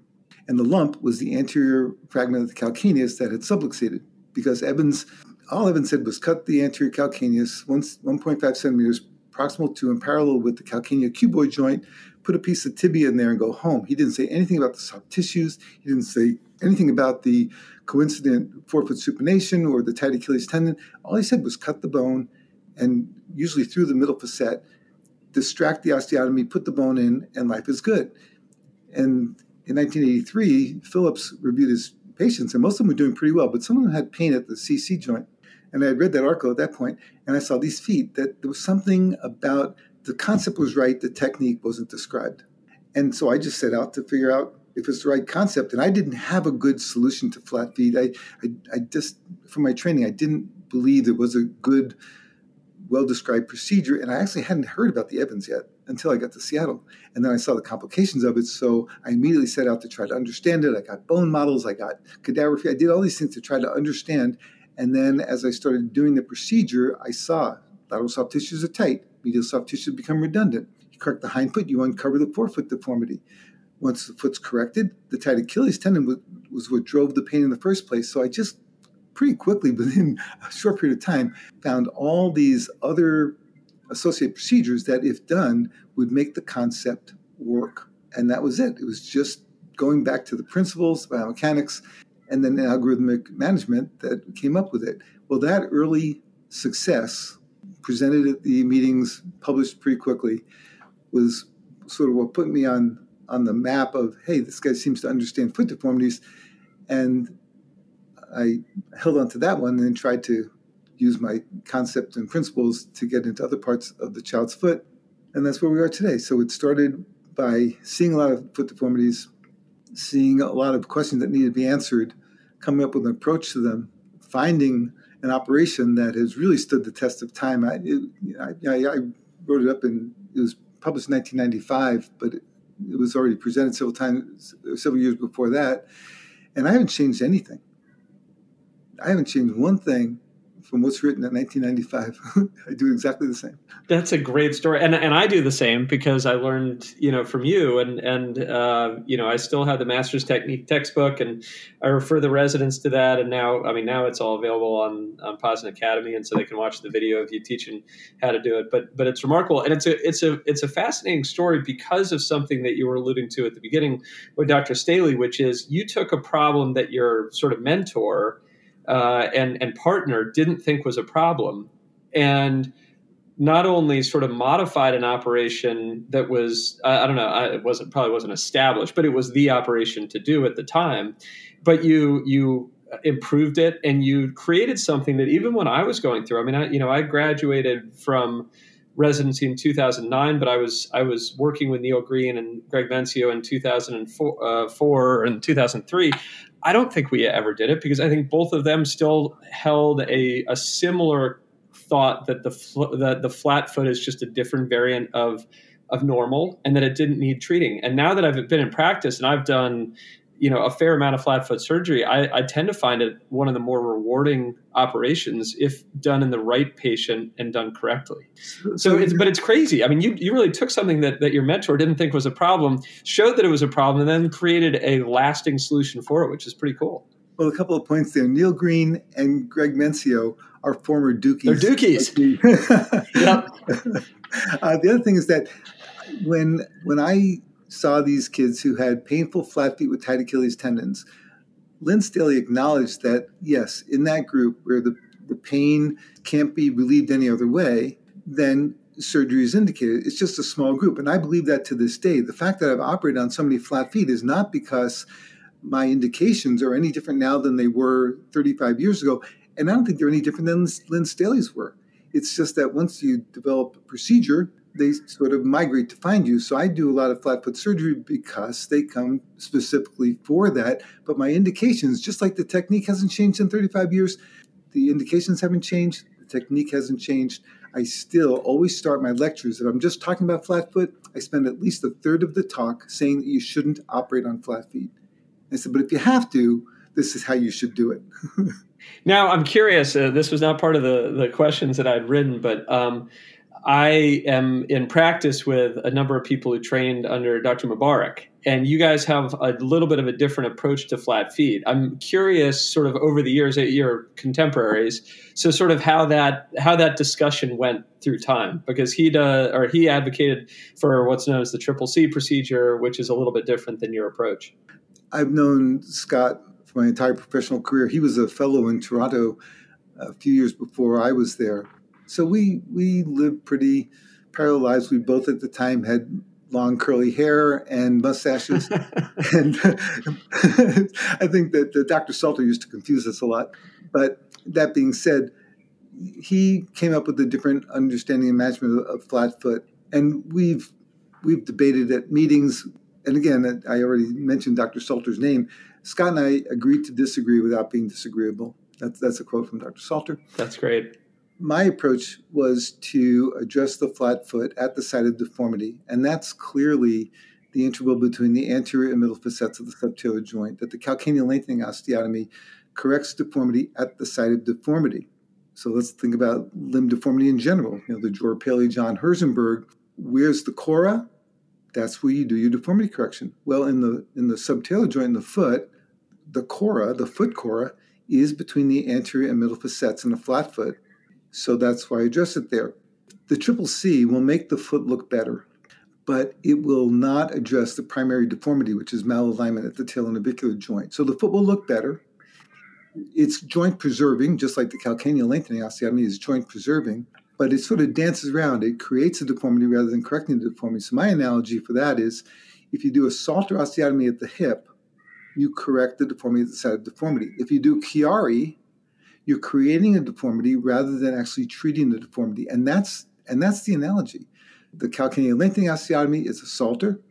And the lump was the anterior fragment of the calcaneus that had subluxated because Evans, all Evans said was cut the anterior calcaneus once 1.5 centimeters proximal to and parallel with the calcaneal cuboid joint, put a piece of tibia in there and go home. He didn't say anything about the soft tissues. He didn't say anything about the coincident forefoot supination or the tight Achilles tendon. All he said was cut the bone and usually through the middle facet, distract the osteotomy, put the bone in, and life is good. And in 1983, Phillips reviewed his patients, and most of them were doing pretty well, but some of them had pain at the CC joint. And I had read that article at that point, and I saw these feet that there was something about the concept was right, the technique wasn't described. And so I just set out to figure out if it's the right concept. And I didn't have a good solution to flat feet. I, I, I just, from my training, I didn't believe it was a good, well described procedure. And I actually hadn't heard about the Evans yet until I got to Seattle. And then I saw the complications of it. So I immediately set out to try to understand it. I got bone models, I got cadaver feet. I did all these things to try to understand. And then as I started doing the procedure, I saw lateral soft tissues are tight, medial soft tissues become redundant. You correct the hind foot, you uncover the forefoot deformity. Once the foot's corrected, the tight Achilles tendon was, was what drove the pain in the first place. So I just pretty quickly, [LAUGHS] within a short period of time, found all these other associated procedures that, if done, would make the concept work. And that was it. It was just going back to the principles, biomechanics, and then algorithmic management that came up with it. Well, that early success, presented at the meetings, published pretty quickly, was sort of what put me on on the map of hey, this guy seems to understand foot deformities, and I held on to that one and tried to use my concept and principles to get into other parts of the child's foot. And that's where we are today. So it started by seeing a lot of foot deformities, seeing a lot of questions that needed to be answered, coming up with an approach to them, finding an operation that has really stood the test of time. I, it, I, I wrote it up and it was published in 1995, but it, it was already presented several times, several years before that. And I haven't changed anything. I haven't changed one thing from what's written in 1995. [LAUGHS] I do exactly the same. That's a great story, and and I do the same because I learned you know from you, and and uh, you know I still have the master's technique textbook, and I refer the residents to that. And now, I mean, now it's all available on on POSNA Academy, and so they can watch the video of you teaching how to do it. But but it's remarkable, and it's a it's a it's a fascinating story because of something that you were alluding to at the beginning with Dr. Staheli, which is you took a problem that your sort of mentor uh, and and partner didn't think was a problem, and not only sort of modified an operation that was I, I don't know I, it wasn't probably wasn't established, but it was the operation to do at the time. But you you improved it and you created something that even when I was going through, I mean, I, you know, I graduated from residency in 2009, but I was I was working with Neil Green and Greg Mencio in 2004 uh, and 2003. I don't think we ever did it because I think both of them still held a, a similar thought that the fl- that the flat foot is just a different variant of of normal and that it didn't need treating. And now that I've been in practice and I've done you know a fair amount of flat foot surgery I, I, tend to find it one of the more rewarding operations if done in the right patient and done correctly. So it's but it's crazy. I mean you, you really took something that, that your mentor didn't think was a problem showed that it was a problem and then created a lasting solution for it which is pretty cool. Well a couple of points there. Neil green and greg mencio are former Dukies they're Dukies [LAUGHS] yep. uh, the other thing is that when when i saw these kids who had painful flat feet with tight Achilles tendons, Lynn Staheli acknowledged that, yes, in that group where the, the pain can't be relieved any other way, then surgery is indicated. It's just a small group. And I believe that to this day. The fact that I've operated on so many flat feet is not because my indications are any different now than they were 35 years ago. And I don't think they're any different than Lynn Staheli's were. It's just that once you develop a procedure, they sort of migrate to find you. So I do a lot of flat foot surgery because they come specifically for that. But my indications, just like the technique hasn't changed in 35 years, the indications haven't changed, the technique hasn't changed. I still always start my lectures. If I'm just talking about flat foot, I spend at least a third of the talk saying that you shouldn't operate on flat feet. I said, but if you have to, this is how you should do it. [LAUGHS] now, I'm curious. Uh, this was not part of the the questions that I'd written, but um, I am in practice with a number of people who trained under Dr. Mubarak, and you guys have a little bit of a different approach to flat feet. I'm curious, sort of over the years, at your contemporaries, so sort of how that how that discussion went through time, because he uh, or he advocated for what's known as the triple C procedure, which is a little bit different than your approach. I've known Scott for my entire professional career. He was a fellow in Toronto a few years before I was there, so we we lived pretty parallel lives. We both at the time had long curly hair and mustaches. [LAUGHS] and [LAUGHS] I think that Dr. Salter used to confuse us a lot. But that being said, he came up with a different understanding and management of, of flat foot. And we've we've debated at meetings. And again, I already mentioned Dr. Salter's name. Scott and I agreed to disagree without being disagreeable. That's, that's a quote from Dr. Salter. That's great my approach was to address the flat foot at the site of deformity, and that's clearly the interval between the anterior and middle facets of the subtalar joint. That the calcaneal lengthening osteotomy corrects deformity at the site of deformity. So let's think about limb deformity in general. You know, the Dror Paley John Herzenberg. Where's the cora? That's where you do your deformity correction. Well, in the in the subtalar joint in the foot, the cora, the foot cora, is between the anterior and middle facets in a flat foot so that's why I address it there. The triple C will make the foot look better, but it will not address the primary deformity, which is malalignment at the tail and talonavicular joint. So the foot will look better. It's joint preserving, just like the calcaneal lengthening osteotomy is joint preserving, but it sort of dances around. It creates a deformity rather than correcting the deformity. So my analogy for that is if you do a Salter osteotomy at the hip, you correct the deformity at the site of deformity. If you do Chiari, you're creating a deformity rather than actually treating the deformity. And that's and that's the analogy. The calcaneal lengthening osteotomy is a Salter.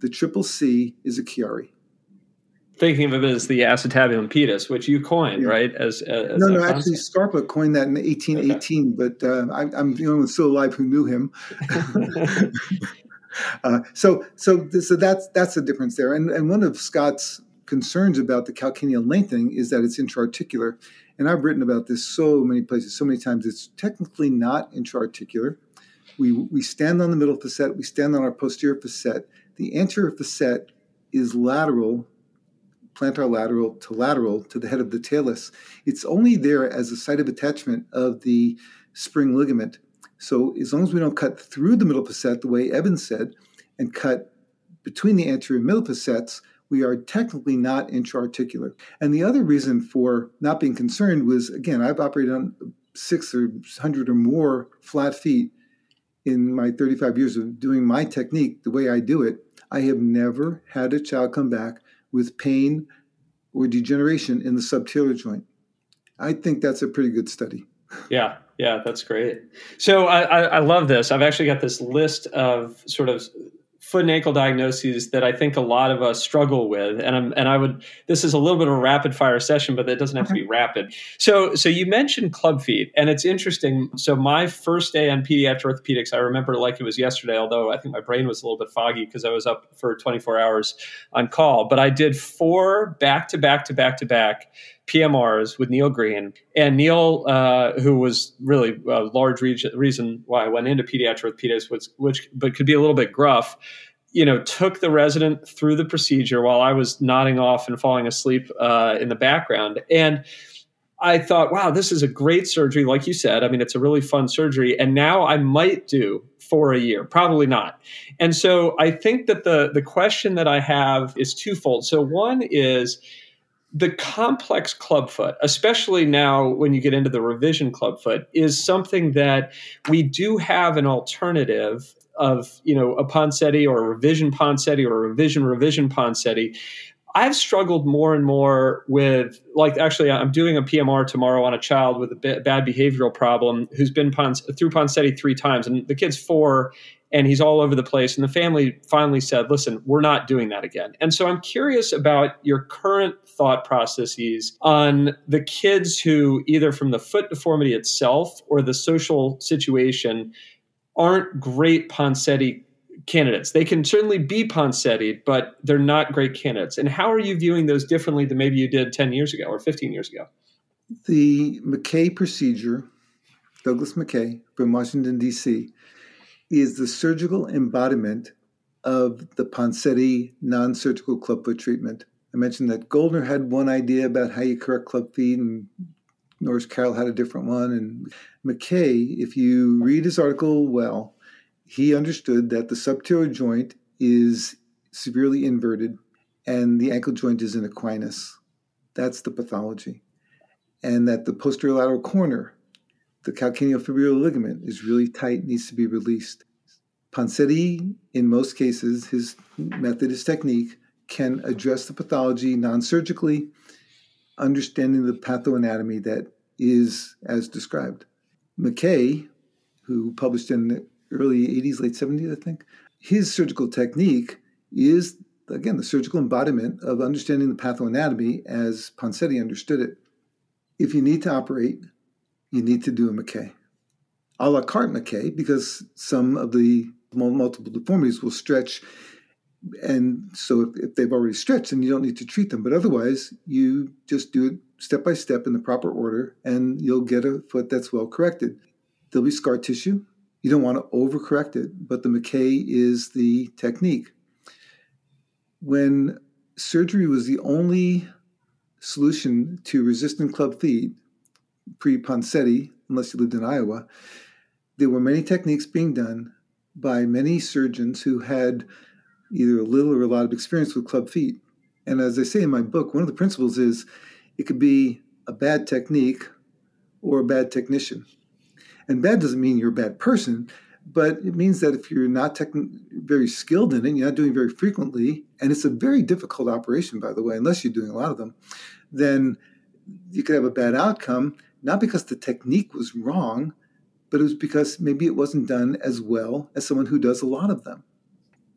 The triple C is a Chiari. Thinking of it as the acetabulum pedis, which you coined, yeah. right? As, as no, no, concept. actually Scarpa coined that in 1818, okay. but uh, I, am the only one still alive who knew him. [LAUGHS] [LAUGHS] uh, so, so, so that's that's the difference there. And and one of Scott's concerns about the calcaneal lengthening is that it's intra-articular, and I've written about this so many places, so many times. It's technically not intra-articular. We, we stand on the middle facet, we stand on our posterior facet. The anterior facet is lateral, plantar lateral to lateral to the head of the talus. It's only there as a site of attachment of the spring ligament. So as long as we don't cut through the middle facet the way Evans said, and cut between the anterior and middle facets, we are technically not intra-articular. And the other reason for not being concerned was, again, I've operated on six or hundred or more flat feet in my 35 years of doing my technique the way I do it. I have never had a child come back with pain or degeneration in the subtalar joint. I think that's a pretty good study. Yeah, yeah, that's great. So I, I, I, love this. I've actually got this list of sort of foot and ankle diagnoses that I think a lot of us struggle with. And I'm, and I would, this is a little bit of a rapid fire session, but it doesn't have to be rapid. So, so you mentioned club feet and it's interesting. So my first day on pediatric orthopedics, I remember like it was yesterday, although I think my brain was a little bit foggy because I was up for 24 hours on call, but I did four back to back to back to back PMRs with Neil Green. And Neil, uh, who was really a large re- reason why I went into pediatric orthopedics, was, which but could be a little bit gruff, you know, took the resident through the procedure while I was nodding off and falling asleep uh, in the background. And I thought, wow, this is a great surgery. Like you said, I mean, it's a really fun surgery. And now I might do for a year, probably not. And so I think that the the question that I have is twofold. So one is the complex clubfoot, especially now when you get into the revision clubfoot, is something that we do have an alternative of, you know, a Ponseti or a revision Ponseti or a revision revision Ponseti. I've struggled more and more with, like, actually, I'm doing a PMR tomorrow on a child with a bad behavioral problem who's been Pons- through Ponseti three times, and the kid's four and he's all over the place. And the family finally said, listen, we're not doing that again. And so I'm curious about your current thought processes on the kids who, either from the foot deformity itself or the social situation, aren't great Ponseti candidates. They can certainly be Ponseti, but they're not great candidates. And how are you viewing those differently than maybe you did 10 years ago or 15 years ago? The McKay procedure Douglas McKay from Washington, D.C., is the surgical embodiment of the Ponseti non surgical clubfoot treatment. I mentioned that Goldner had one idea about how you correct club feet, and Norris Carroll had a different one. And McKay, if you read his article well, he understood that the subtalar joint is severely inverted and the ankle joint is in equinus. That's the pathology. And that the posterior lateral corner, the calcaneofibular ligament, is really tight, needs to be released. Ponseti, in most cases, his method, his technique, can address the pathology non surgically, understanding the pathoanatomy that is as described. McKay, who published in the early 80s, late 70s, I think, his surgical technique is, again, the surgical embodiment of understanding the pathoanatomy as Ponseti understood it. If you need to operate, you need to do a McKay. A la carte McKay, because some of the multiple deformities will stretch and so if, they've already stretched then you don't need to treat them. But otherwise you just do it step by step in the proper order and you'll get a foot that's well corrected. There'll be scar tissue. You don't want to overcorrect it but the mckay is the technique. When surgery was the only solution to resistant club feet pre-ponseti unless you lived in iowa there were many techniques being done by many surgeons who had either a little or a lot of experience with club feet. And as I say in my book, one of the principles is it could be a bad technique or a bad technician. And bad doesn't mean you're a bad person, but it means that if you're not very skilled in it, you're not doing very frequently, and it's a very difficult operation, by the way, unless you're doing a lot of them, then you could have a bad outcome, not because the technique was wrong, but it was because maybe it wasn't done as well as someone who does a lot of them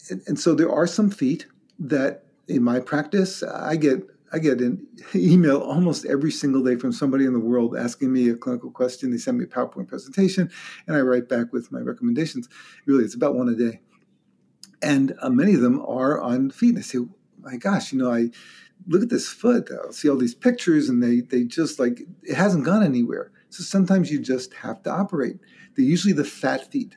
and, and so there are some feet that in my practice I get I get an [LAUGHS] email almost every single day from somebody in the world asking me a clinical question. They send me a PowerPoint presentation, and I write back with my recommendations. Really, it's about one a day. And uh, many of them are on feet. And I say, my gosh, you know, I look at this foot. I'll see all these pictures, and they they just like it hasn't gone anywhere. So sometimes you just have to operate. They're usually the fat feet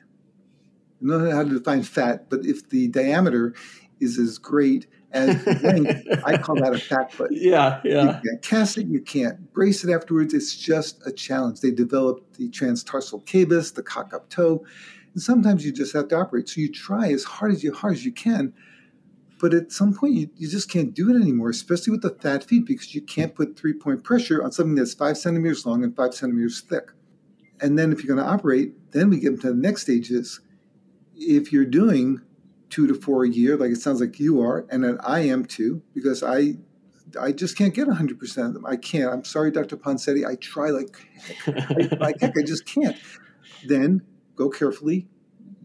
I don't know how to define fat, but if the diameter is as great as [LAUGHS] length, I call that a fat foot. Yeah, yeah. You can't cast it, you can't brace it afterwards. It's just a challenge. They develop the transtarsal cavus, the cock up toe, and sometimes you just have to operate. So you try as hard as you hard as you can, but at some point you, you just can't do it anymore, especially with the fat feet, because you can't put three point pressure on something that's five centimeters long and five centimeters thick. And then if you're going to operate, then we get to the next stages if you're doing two to four a year, like it sounds like you are, and that I am too, because I I just can't get 100% of them. I can't. I'm sorry, Dr. Ponseti. I try like like heck, I just can't. Then go carefully,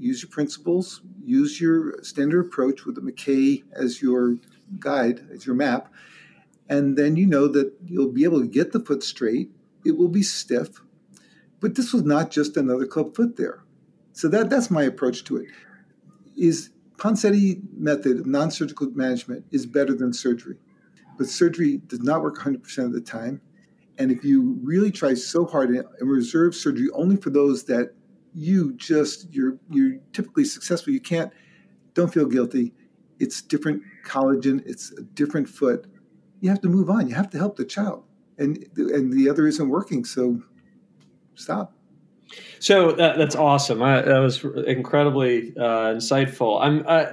use your principles, use your standard approach with the McKay as your guide, as your map, and then you know that you'll be able to get the foot straight. It will be stiff, but this was not just another club foot there. So that, that's my approach to it. Is Ponseti method of non-surgical management is better than surgery. But surgery does not work 100% of the time. And if you really try so hard and reserve surgery only for those that you just you're you're typically successful, you can't don't feel guilty. It's different collagen, it's a different foot. You have to move on. You have to help the child. And and the other isn't working, so stop. So that, that's awesome. I, that was incredibly uh, insightful. I'm uh,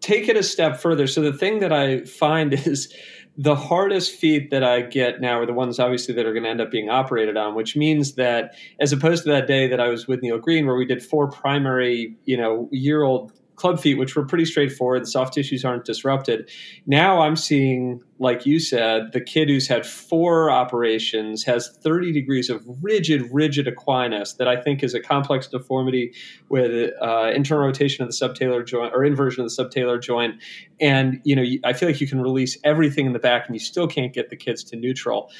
take it a step further. So the thing that I find [LAUGHS] is the hardest feet that I get now are the ones obviously that are going to end up being operated on, which means that as opposed to that day that I was with Neil Green where we did four primary, you know, year old club feet, which were pretty straightforward. The soft tissues aren't disrupted. Now I'm seeing, like you said, the kid who's had four operations has 30 degrees of rigid, rigid equinus that I think is a complex deformity with uh, internal rotation of the subtalar joint or inversion of the subtalar joint. And, you know, I feel like you can release everything in the back and you still can't get the kids to neutral.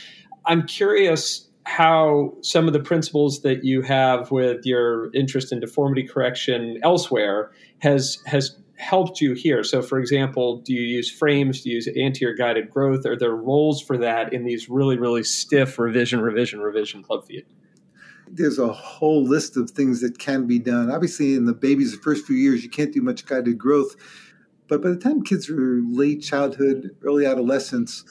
I'm curious how some of the principles that you have with your interest in deformity correction elsewhere has has helped you here. So, for example, do you use frames? Do you use anterior guided growth? Are there roles for that in these really really stiff revision revision revision club feet? there's a whole list of things that can be done. Obviously, in the baby's the first few years, you can't do much guided growth. But by the time kids are late childhood, early adolescence,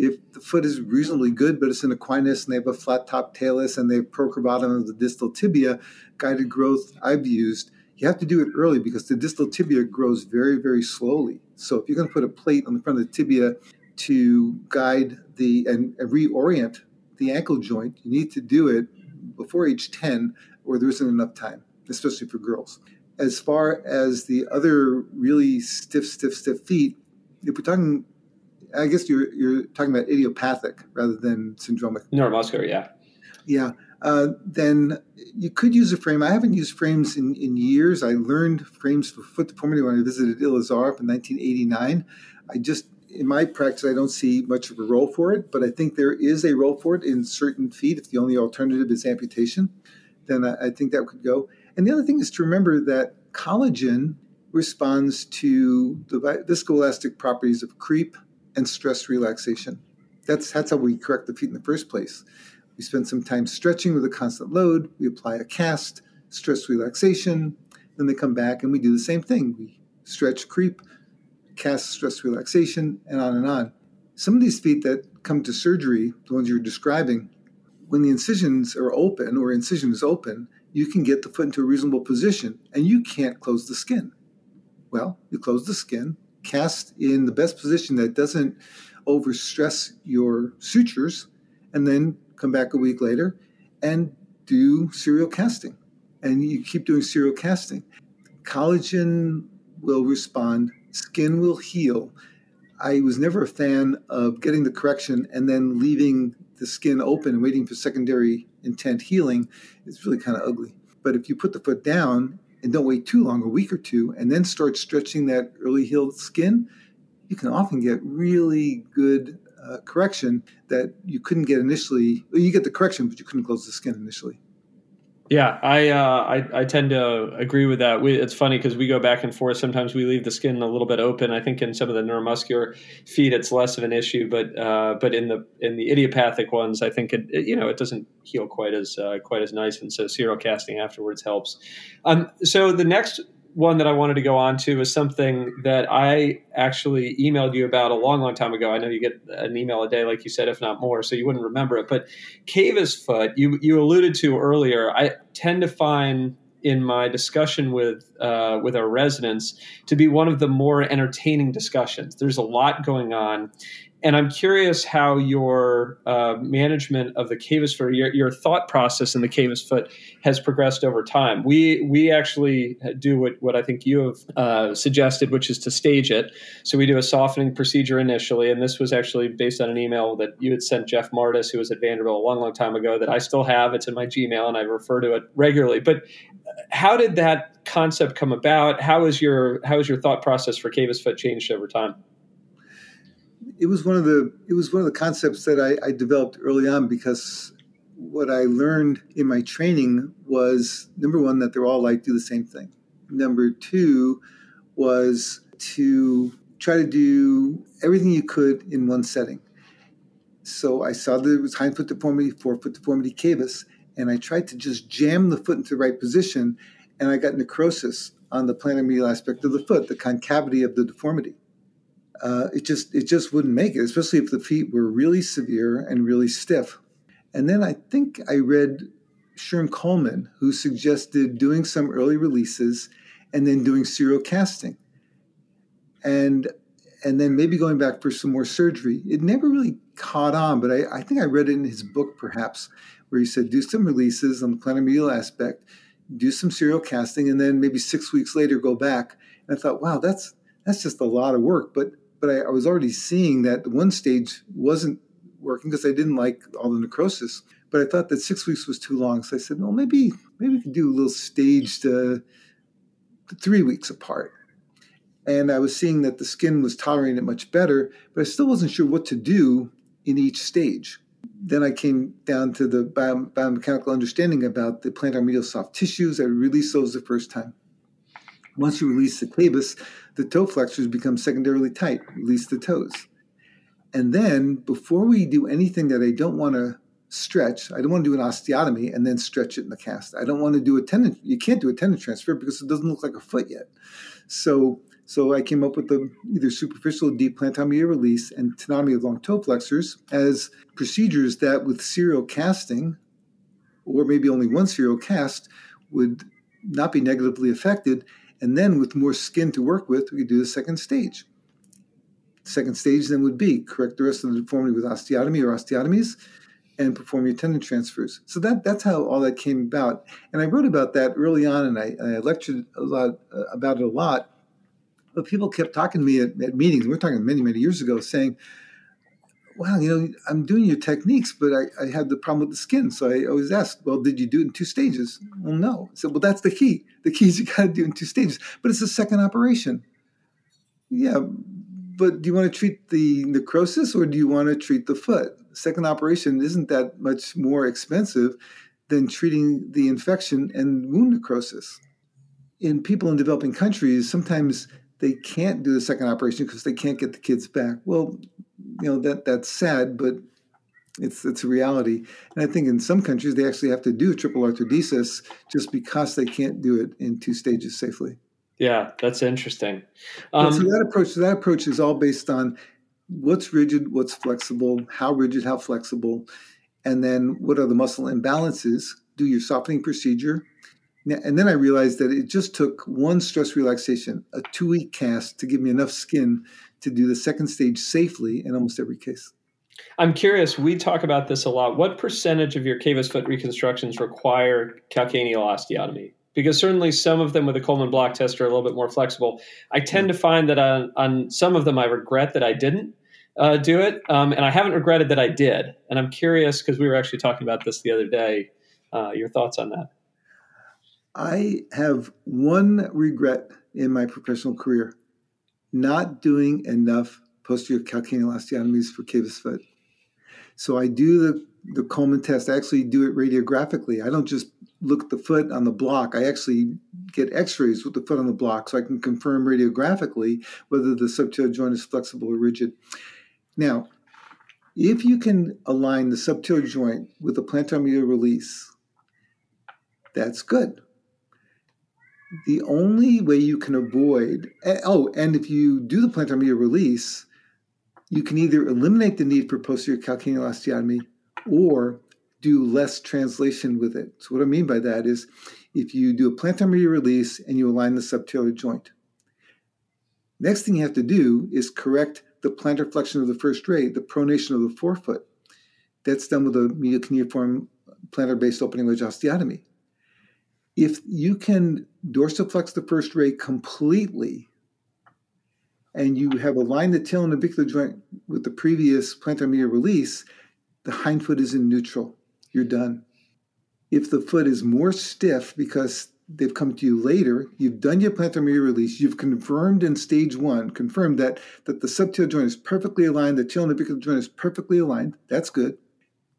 if the foot is reasonably good, but it's in equinus and they have a flat top talus and they have procurvatum of the distal tibia, guided growth I've used, you have to do it early because the distal tibia grows very, very slowly. So if you're going to put a plate on the front of the tibia to guide the and, and reorient the ankle joint, you need to do it before age 10 or there isn't enough time, especially for girls. As far as the other really stiff, stiff, stiff feet, if we're talking I guess you're you're talking about idiopathic rather than syndromic. Neuromuscular, yeah. Yeah. Uh, then you could use a frame. I haven't used frames in, in years. I learned frames for foot deformity when I visited Ilizarov in 1989. I just, in my practice, I don't see much of a role for it, but I think there is a role for it in certain feet. If the only alternative is amputation, then I, I think that could go. And the other thing is to remember that collagen responds to the viscoelastic properties of creep, and stress relaxation. That's, that's how we correct the feet in the first place. We spend some time stretching with a constant load. We apply a cast, stress relaxation. Then they come back and we do the same thing. We stretch, creep, cast, stress relaxation, and on and on. Some of these feet that come to surgery, the ones you're describing, when the incisions are open or incision is open, you can get the foot into a reasonable position and you can't close the skin. Well, you close the skin, cast in the best position that doesn't overstress your sutures, and then come back a week later and do serial casting. And you keep doing serial casting. Collagen will respond, skin will heal. I was never a fan of getting the correction and then leaving the skin open and waiting for secondary intent healing. It's really kind of ugly. But if you put the foot down and don't wait too long, a week or two, and then start stretching that early healed skin, you can often get really good uh, correction that you couldn't get initially. You get the correction, but you couldn't close the skin initially. Yeah, I, uh, I, I tend to agree with that. We, it's funny because we go back and forth. Sometimes we leave the skin a little bit open. I think in some of the neuromuscular feet, it's less of an issue, but uh, but in the in the idiopathic ones, I think it, it you know it doesn't heal quite as uh, quite as nice, and so serial casting afterwards helps. Um, so the next one that I wanted to go on to is something that I actually emailed you about a long, long time ago. I know you get an email a day, like you said, if not more, so you wouldn't remember it. But Cavus foot, you you alluded to earlier. I tend to find in my discussion with uh, with our residents to be one of the more entertaining discussions. There's a lot going on, and I'm curious how your uh, management of the cavus foot, your, your thought process in the cavus foot, has progressed over time. We we actually do what what I think you have uh, suggested, which is to stage it. So we do a softening procedure initially, and this was actually based on an email that you had sent Jeff Martus, who was at Vanderbilt a long, long time ago, that I still have. It's in my Gmail, and I refer to it regularly. But how did that concept come about? How is your how is your thought process for cavus foot changed over time? It was one of the it was one of the concepts that I, I, developed early on because what I learned in my training was number one that they're all like do the same thing. Number two was to try to do everything you could in one setting. So I saw that it was hindfoot deformity, forefoot deformity, cavus, and I tried to just jam the foot into the right position, and I got necrosis on the plantar medial aspect of the foot, the concavity of the deformity uh, it just it just wouldn't make it, especially if the feet were really severe and really stiff. And then I think I read Sherm Coleman, who suggested doing some early releases and then doing serial casting, and and then maybe going back for some more surgery. It never really caught on, but I, I think I read it in his book perhaps, where he said do some releases on the medial aspect, do some serial casting, and then maybe six weeks later go back. And I thought, wow, that's that's just a lot of work, but but I, I was already seeing that one stage wasn't working because I didn't like all the necrosis. But I thought that six weeks was too long, so I said, well, maybe maybe we could do a little staged uh, three weeks apart. And I was seeing that the skin was tolerating it much better, but I still wasn't sure what to do in each stage. Then I came down to the biomechanical understanding about the plantar medial soft tissues. I released those the first time. Once you release the cavus, the toe flexors become secondarily tight, release the toes. And then, before we do anything that I don't want to stretch. I don't want to do an osteotomy and then stretch it in the cast. I don't want to do a tendon. You can't do a tendon transfer because it doesn't look like a foot yet. So, so I came up with the either superficial deep plantar medial release and tenotomy of long toe flexors as procedures that, with serial casting, or maybe only one serial cast, would not be negatively affected. And then, with more skin to work with, we could do the second stage. Second stage then would be correct the rest of the deformity with osteotomy or osteotomies and perform your tendon transfers. So that that's how all that came about. And I wrote about that early on, and I, I lectured a lot uh, about it a lot. But people kept talking to me at, at meetings. We are talking many many years ago, saying, "Wow, you know, I'm doing your techniques, but I, I had the problem with the skin." So I always asked, "Well, did you do it in two stages?" Mm. Well, no. I said, "Well, that's the key. The key is you got to do it in two stages, but it's a second operation." Yeah, but do you want to treat the necrosis or do you want to treat the foot? Second operation isn't that much more expensive than treating the infection and wound necrosis. In people in developing countries, sometimes they can't do the second operation because they can't get the kids back. Well, you know that that's sad, but it's it's a reality. And I think in some countries they actually have to do triple arthrodesis just because they can't do it in two stages safely. Yeah, that's interesting. Um, so that approach, that approach is all based on what's rigid, what's flexible, how rigid, how flexible, and then what are the muscle imbalances. Do your softening procedure, and then I realized that it just took one stress relaxation, a two-week cast, to give me enough skin to do the second stage safely in almost every case. I'm curious. We talk about this a lot. What percentage of your cavus foot reconstructions require calcaneal osteotomy? because certainly some of them with a Coleman block test are a little bit more flexible. I tend to find that on, on some of them, I regret that I didn't uh, do it, um, and I haven't regretted that I did. And I'm curious because we were actually talking about this the other day. Uh, your thoughts on that? I have one regret in my professional career: not doing enough posterior calcaneal osteotomies for cavus foot. So I do the the Coleman test. I actually do it radiographically. I don't just look at the foot on the block. I actually get X-rays with the foot on the block, so I can confirm radiographically whether the subtalar joint is flexible or rigid. Now, if you can align the subtalar joint with the plantar medial release, that's good. The only way you can avoid, eh, oh, and if you do the plantar medial release, you can either eliminate the need for posterior calcaneal osteotomy or do less translation with it. So, what I mean by that is if you do a plantar medial release and you align the subtalar joint, next thing you have to do is correct the plantar flexion of the first ray, the pronation of the forefoot. That's done with a medial cuneiform plantar based opening wedge osteotomy. If you can dorsiflex the first ray completely and you have aligned the talonavicular joint with the previous plantar medial release, the hind foot is in neutral. You're done. If the foot is more stiff because they've come to you later, you've done your plantar medial release, you've confirmed in stage one, confirmed that, that the subtalar joint is perfectly aligned, the talonavicular joint is perfectly aligned. That's good.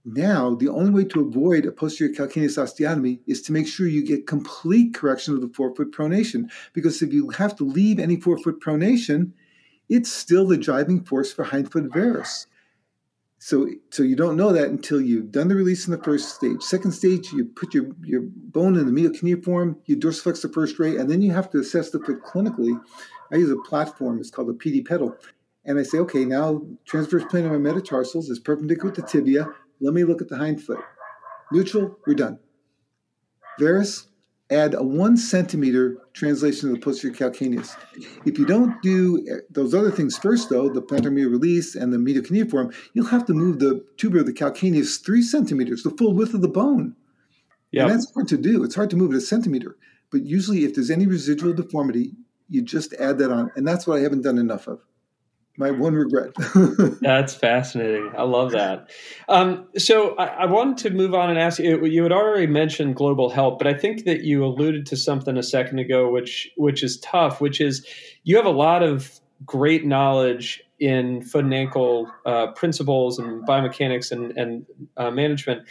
Now, the only way to avoid a posterior calcaneus osteotomy is to make sure you get complete correction of the forefoot pronation. Because if you have to leave any forefoot pronation, it's still the driving force for hindfoot varus. So, so you don't know that until you've done the release in the first stage. Second stage, you put your, your bone in the medial cuneiform, you dorsiflex the first ray, and then you have to assess the foot clinically. I use a platform, it's called a PD pedal. And I say, okay, now transverse plane of my metatarsals is perpendicular to tibia. Let me look at the hind foot. Neutral, we're done. Varus, add a one centimeter translation of the posterior calcaneus. If you don't do eh, those other things first, though, the plantar medial release and the medial cuneiform, you'll have to move the tuber of the calcaneus three centimeters, the full width of the bone. Yeah. And that's hard to do. It's hard to move it a centimeter. But usually, if there's any residual deformity, you just add that on. And that's what I haven't done enough of my one regret. [LAUGHS] That's fascinating. I love that. Um, so I, I, wanted to move on and ask you. You had already mentioned global help, but I think that you alluded to something a second ago, which which is tough. Which is you have a lot of great knowledge in foot and ankle uh, principles and biomechanics and, and uh, management.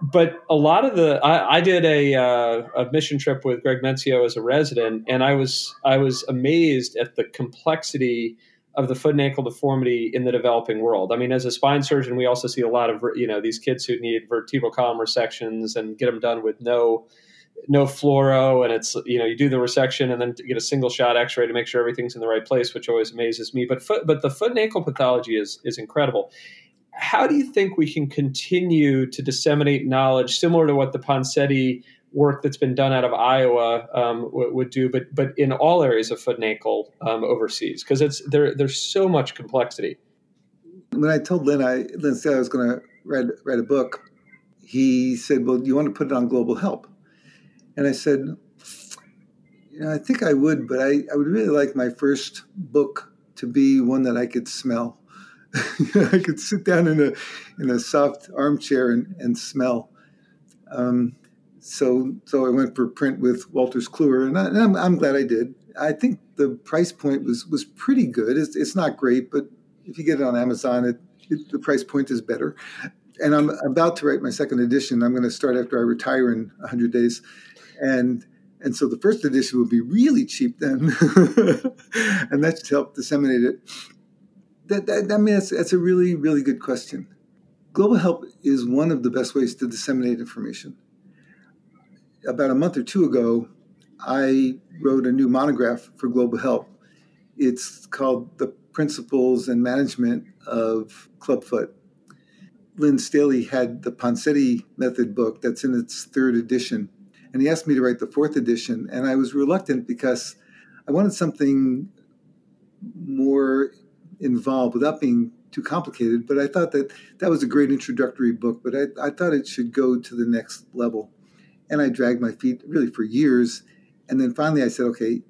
But a lot of the, I, I did a, uh, a mission trip with Greg Mencio as a resident, and I was I was amazed at the complexity of the foot and ankle deformity in the developing world. I mean, as a spine surgeon, we also see a lot of you know these kids who need vertebral column resections and get them done with no no fluoro, and it's you know you do the resection and then get a single shot X-ray to make sure everything's in the right place, which always amazes me. But foot, but the foot and ankle pathology is is incredible. How do you think we can continue to disseminate knowledge similar to what the Ponseti work that's been done out of Iowa um, would, would, do, but but in all areas of foot and ankle um, overseas because it's there. There's so much complexity. When I told Lynn, I Lynn said I was going to write write a book. He said, "Well, you want to put it on Global Help?" And I said, "You know, I think I would, but I, I would really like my first book to be one that I could smell. [LAUGHS] I could sit down in a in a soft armchair and, and smell." Um, so so I went for print with Wolters Kluwer, and, I, am I'm glad I did. I think the price point was was pretty good. It's, it's not great, but if you get it on Amazon, it, it, the price point is better. And I'm about to write my second edition. I'm going to start after I retire in 100 days, and and so the first edition will be really cheap then, [LAUGHS] and that should help disseminate it. That, that, I mean, that's, that's a really, really good question. Global Help is one of the best ways to disseminate information about a month or two ago, I wrote a new monograph for Global Help. It's called The Principles and Management of Clubfoot. Lynn Staheli had the Ponseti Method book that's in its third edition. And he asked me to write the fourth edition. And I was reluctant because I wanted something more involved without being too complicated. But I thought that that was a great introductory book, but I, I thought it should go to the next level. And I dragged my feet really for years. And then finally I said, okay,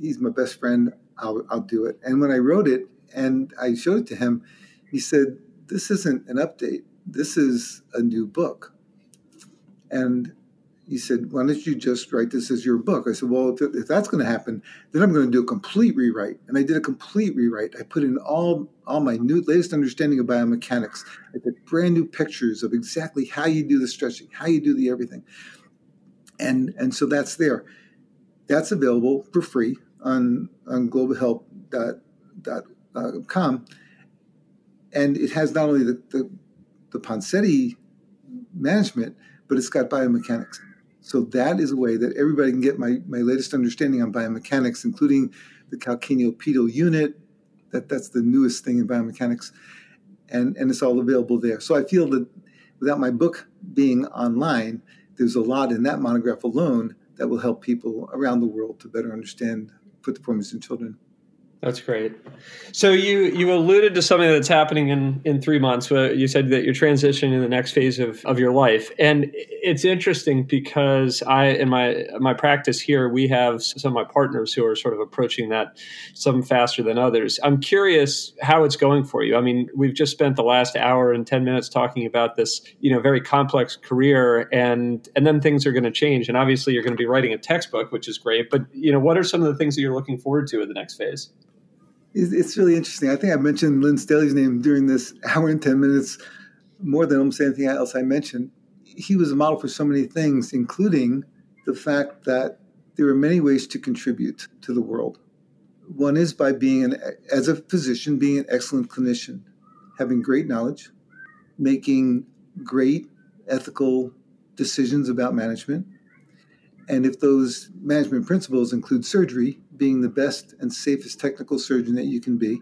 he's my best friend. I'll, I'll do it. And when I wrote it and I showed it to him, he said, this isn't an update. This is a new book. And he said, why don't you just write this as your book? I said, well, if, that's going to happen, then I'm going to do a complete rewrite. And I did a complete rewrite. I put in all, all my new latest understanding of biomechanics. I put brand new pictures of exactly how you do the stretching, how you do the everything and and so that's there. That's available for free on on globalhelp.com, uh, and it has not only the the, the Ponseti management, but it's got biomechanics. So that is a way that everybody can get my, my latest understanding on biomechanics, including the calcaneopedal unit. That that's the newest thing in biomechanics, and and it's all available there. So I feel that without my book being online, there's a lot in that monograph alone that will help people around the world to better understand foot deformities in children. That's great. So you you alluded to something that's happening in in three months. You said that you're transitioning in the next phase of, of your life, and it's interesting because I in my my practice here we have some of my partners who are sort of approaching that some faster than others. I'm curious how it's going for you. I mean, we've just spent the last hour and ten minutes talking about this you know very complex career, and and then things are going to change, and obviously you're going to be writing a textbook, which is great. But you know, what are some of the things that you're looking forward to in the next phase? It's really interesting. I think I mentioned Lynn Staheli's name during this [LAUGHS] hour and 10 minutes more than almost anything else I mentioned. He was a model for so many things, including the fact that there are many ways to contribute to the world. One is by being, an, as a physician, being an excellent clinician, having great knowledge, making great ethical decisions about management. And if those management principles include surgery, being the best and safest technical surgeon that you can be,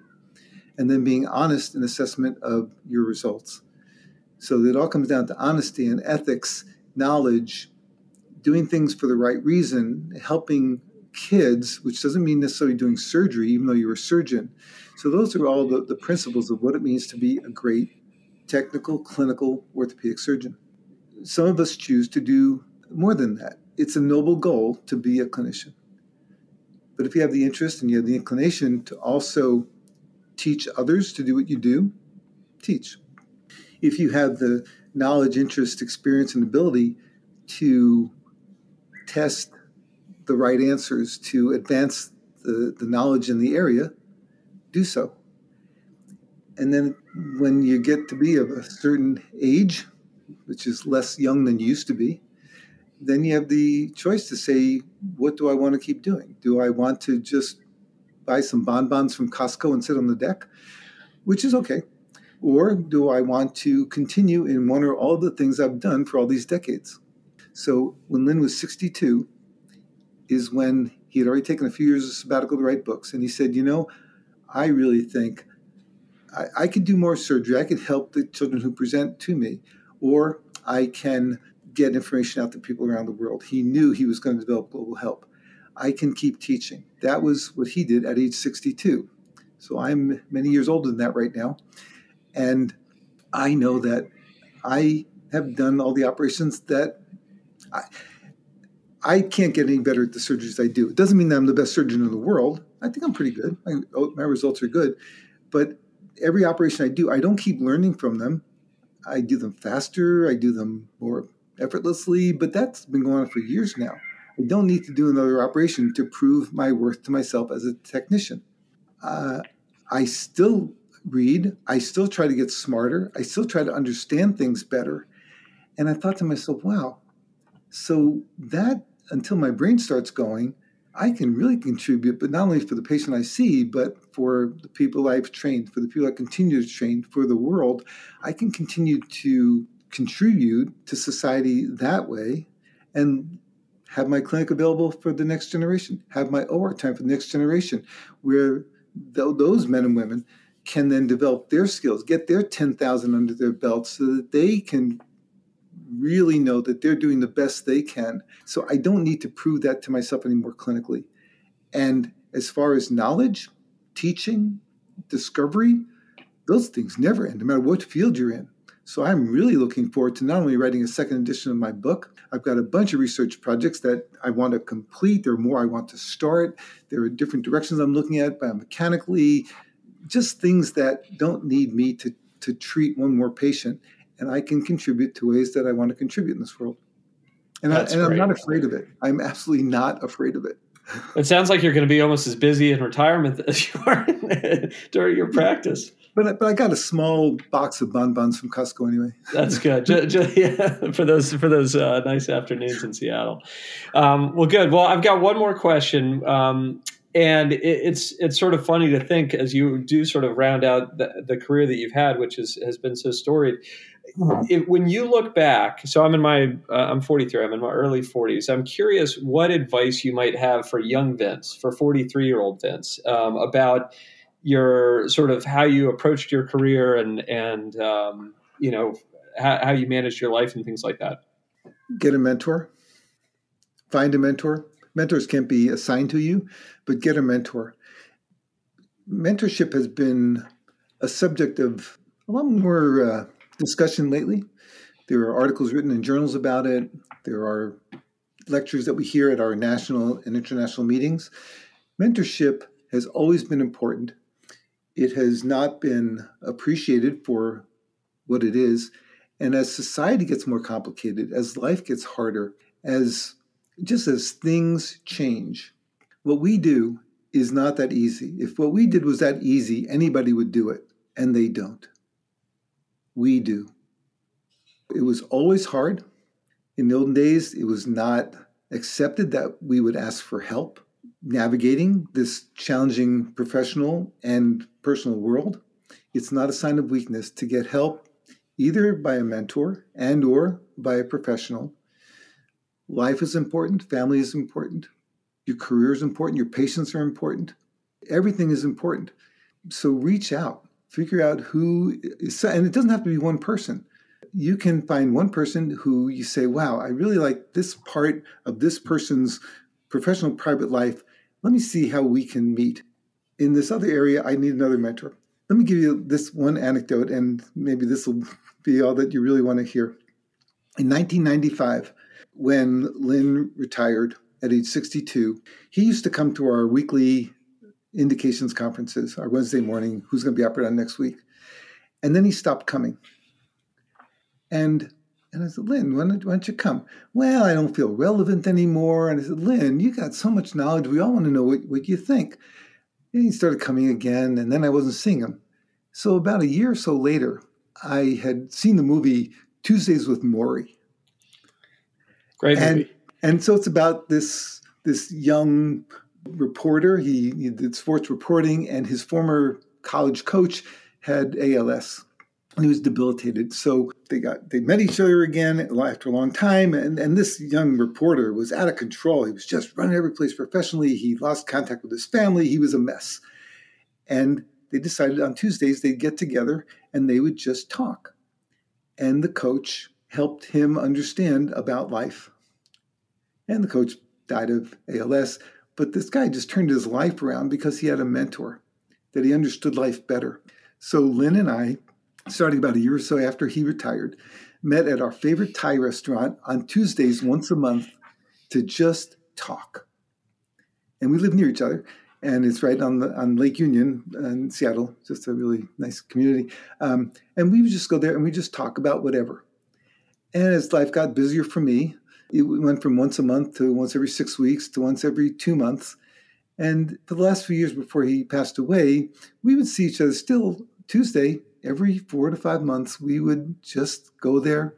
and then being honest in assessment of your results. So it all comes down to honesty and ethics, knowledge, doing things for the right reason, helping kids, which doesn't mean necessarily doing surgery, even though you're a surgeon. So those are all the, the principles of what it means to be a great technical, clinical orthopedic surgeon. Some of us choose to do more than that. It's a noble goal to be a clinician. But if you have the interest and you have the inclination to also teach others to do what you do, teach. If you have the knowledge, interest, experience, and ability to test the right answers to advance the, the knowledge in the area, do so. And then when you get to be of a certain age, which is less young than you used to be, then you have the choice to say, what do I want to keep doing? Do I want to just buy some bonbons from Costco and sit on the deck, which is okay? Or do I want to continue in one or all the things I've done for all these decades? So when Lynn was 62, is when he had already taken a few years of sabbatical to write books. And he said, You know, I really think I, I could do more surgery. I could help the children who present to me, or I can get information out to people around the world. He knew he was going to develop global help. I can keep teaching. That was what he did at age 62. So I'm many years older than that right now. And I know that I have done all the operations that I, I can't get any better at the surgeries I do. It doesn't mean that I'm the best surgeon in the world. I think I'm pretty good. I, oh, my results are good. But every operation I do, I don't keep learning from them. I do them faster, I do them more effortlessly, but that's been going on for years now. I don't need to do another operation to prove my worth to myself as a technician. Uh, I still read, I still try to get smarter, I still try to understand things better. And I thought to myself, wow, so that until my brain starts going, I can really contribute, but not only for the patient I see, but for the people I've trained, for the people I continue to train, for the world. I can continue to contribute to society that way and have my clinic available for the next generation, have my OR time for the next generation, where th- those men and women can then develop their skills, get their 10,000 under their belt so that they can really know that they're doing the best they can. So I don't need to prove that to myself anymore clinically. And as far as knowledge, teaching, discovery, those things never end, no matter what field you're in. So I'm really looking forward to not only writing a second edition of my book, I've got a bunch of research projects that I want to complete. There are more I want to start. There are different directions I'm looking at biomechanically, just things that don't need me to, to treat one more patient. And I can contribute to ways that I want to contribute in this world. And, I, and I'm not afraid of it. I'm absolutely not afraid of it. It sounds like you're going to be almost as busy in retirement as you are [LAUGHS] during your practice. But, but I got a small box of bonbons from Costco anyway. [LAUGHS] That's good. just, just, [LAUGHS] yeah, for those for those uh, nice afternoons in Seattle. Um, well, good. Well, I've got one more question, um, and it, it's it's sort of funny to think as you do sort of round out the, the career that you've had, which is, has been so storied. It, when you look back, so I'm in my uh, I'm 43. I'm in my early 40s. I'm curious what advice you might have for young Vince, for 43 year old Vince, um, about your sort of how you approached your career and and um, you know how, how you managed your life and things like that. Get a mentor. Find a mentor. Mentors can't be assigned to you, but get a mentor. Mentorship has been a subject of a lot more uh, discussion lately. There are articles written in journals about it. There are lectures that we hear at our national and international meetings. Mentorship has always been important it has not been appreciated for what it is. And as society gets more complicated, as life gets harder, as just as things change, what we do is not that easy. If what we did was that easy, anybody would do it, and they don't. We do. It was always hard. In the olden days, it was not accepted that we would ask for help navigating this challenging professional and personal world, it's not a sign of weakness to get help either by a mentor and or by a professional. Life is important, family is important, your career is important, your patients are important. Everything is important. So reach out, figure out who is, and it doesn't have to be one person. You can find one person who you say, wow, I really like this part of this person's professional private life let me see how we can meet. In this other area, I need another mentor. Let me give you this one anecdote, and maybe this will be all that you really want to hear. In 1995, when Lynn retired at age 62, he used to come to our weekly indications conferences, our Wednesday morning, who's going to be operated on next week. And then he stopped coming. And and I said, Lynn, why don't, why don't, you come? Well, I don't feel relevant anymore. And I said, Lynn, you got so much knowledge. We all want to know what, what you think. And he started coming again, and then I wasn't seeing him. So about a year or so later, I had seen the movie Tuesdays with Morrie. Great movie. And, and so it's about this this young reporter. He, he did sports reporting, and his former college coach had ALS and he was debilitated. So they got they met each other again after a long time, and, and this young reporter was out of control. He was just running every place professionally. He lost contact with his family. He was a mess. And they decided on Tuesdays they'd get together and they would just talk. And the coach helped him understand about life. And the coach died of ALS, but this guy just turned his life around because he had a mentor that he understood life better. So Lynn and I starting about a year or so after he retired, met at our favorite Thai restaurant on Tuesdays once a month to just talk. And we live near each other, and it's right on the on Lake Union in Seattle, just a really nice community. Um, and we would just go there and we just talk about whatever. And as life got busier for me, it went from once a month to once every six weeks to once every two months. And for the last few years before he passed away, we would see each other still Tuesday every four to five months, we would just go there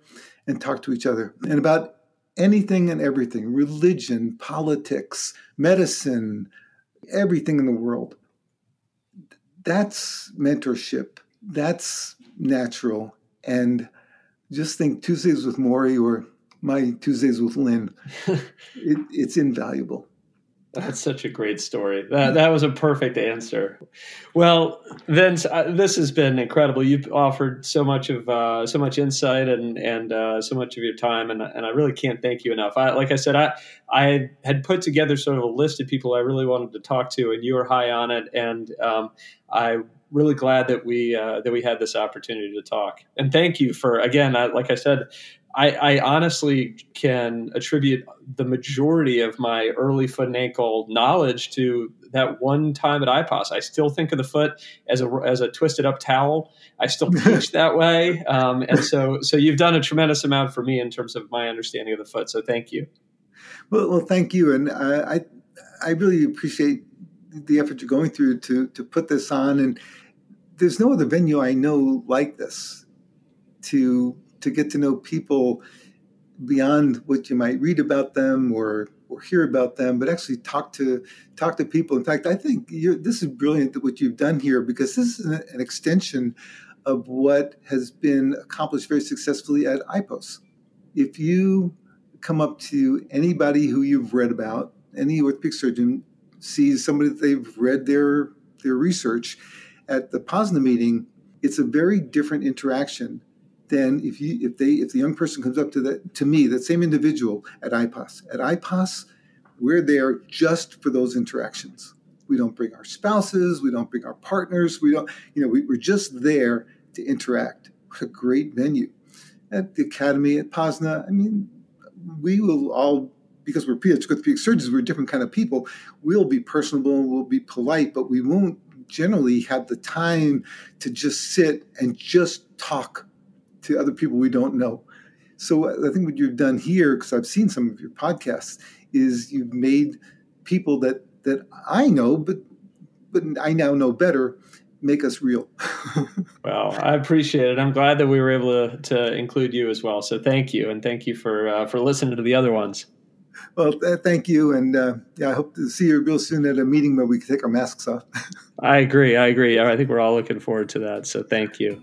and talk to each other and about anything and everything religion, politics, medicine, everything in the world. That's mentorship. That's natural. And just think Tuesdays with Morrie or my Tuesdays with Lynn, [LAUGHS] it, it's invaluable. That's such a great story. That that was a perfect answer. Well, Vince, uh, this has been incredible. You've offered so much of uh, so much insight and and uh, so much of your time, and and I really can't thank you enough. I, like I said, I I had put together sort of a list of people I really wanted to talk to, and you were high on it, and um, I'm really glad that we uh, that we had this opportunity to talk. And thank you for again, I, like I said, I, I, honestly can attribute the majority of my early foot and ankle knowledge to that one time at IPOS. I still think of the foot as a as a twisted up towel. I still [LAUGHS] teach that way, um, and so so you've done a tremendous amount for me in terms of my understanding of the foot. So thank you. Well, well, thank you, and I I really appreciate the effort you're going through to to put this on. And there's no other venue I know like this to to get to know people beyond what you might read about them or or hear about them, but actually talk to talk to people. In fact, I think this is brilliant that what you've done here because this is an, an extension of what has been accomplished very successfully at IPOS. If you come up to anybody who you've read about, any orthopedic surgeon sees somebody that they've read their their research at the POSNA meeting, it's a very different interaction then if you if they if the young person comes up to that to me that same individual at IPOS at IPOS we're there just for those interactions. We don't bring our spouses, we don't bring our partners, we don't you know we, we're just there to interact. What a great venue at the academy at POSNA. I mean, we will all because we're pediatric surgeons, we're different kind of people. We'll be personable, we'll be polite, but we won't generally have the time to just sit and just talk to other people we don't know. So I think what you've done here, because I've seen some of your podcasts, is you've made people that that I know, but but I now know better, make us real. [LAUGHS] well, I appreciate it. I'm glad that we were able to, to include you as well. So thank you, and thank you for uh, for listening to the other ones. Well, th- thank you, and uh, yeah, I hope to see you real soon at a meeting where we can take our masks off. [LAUGHS] I agree. I agree. I think we're all looking forward to that. So thank you.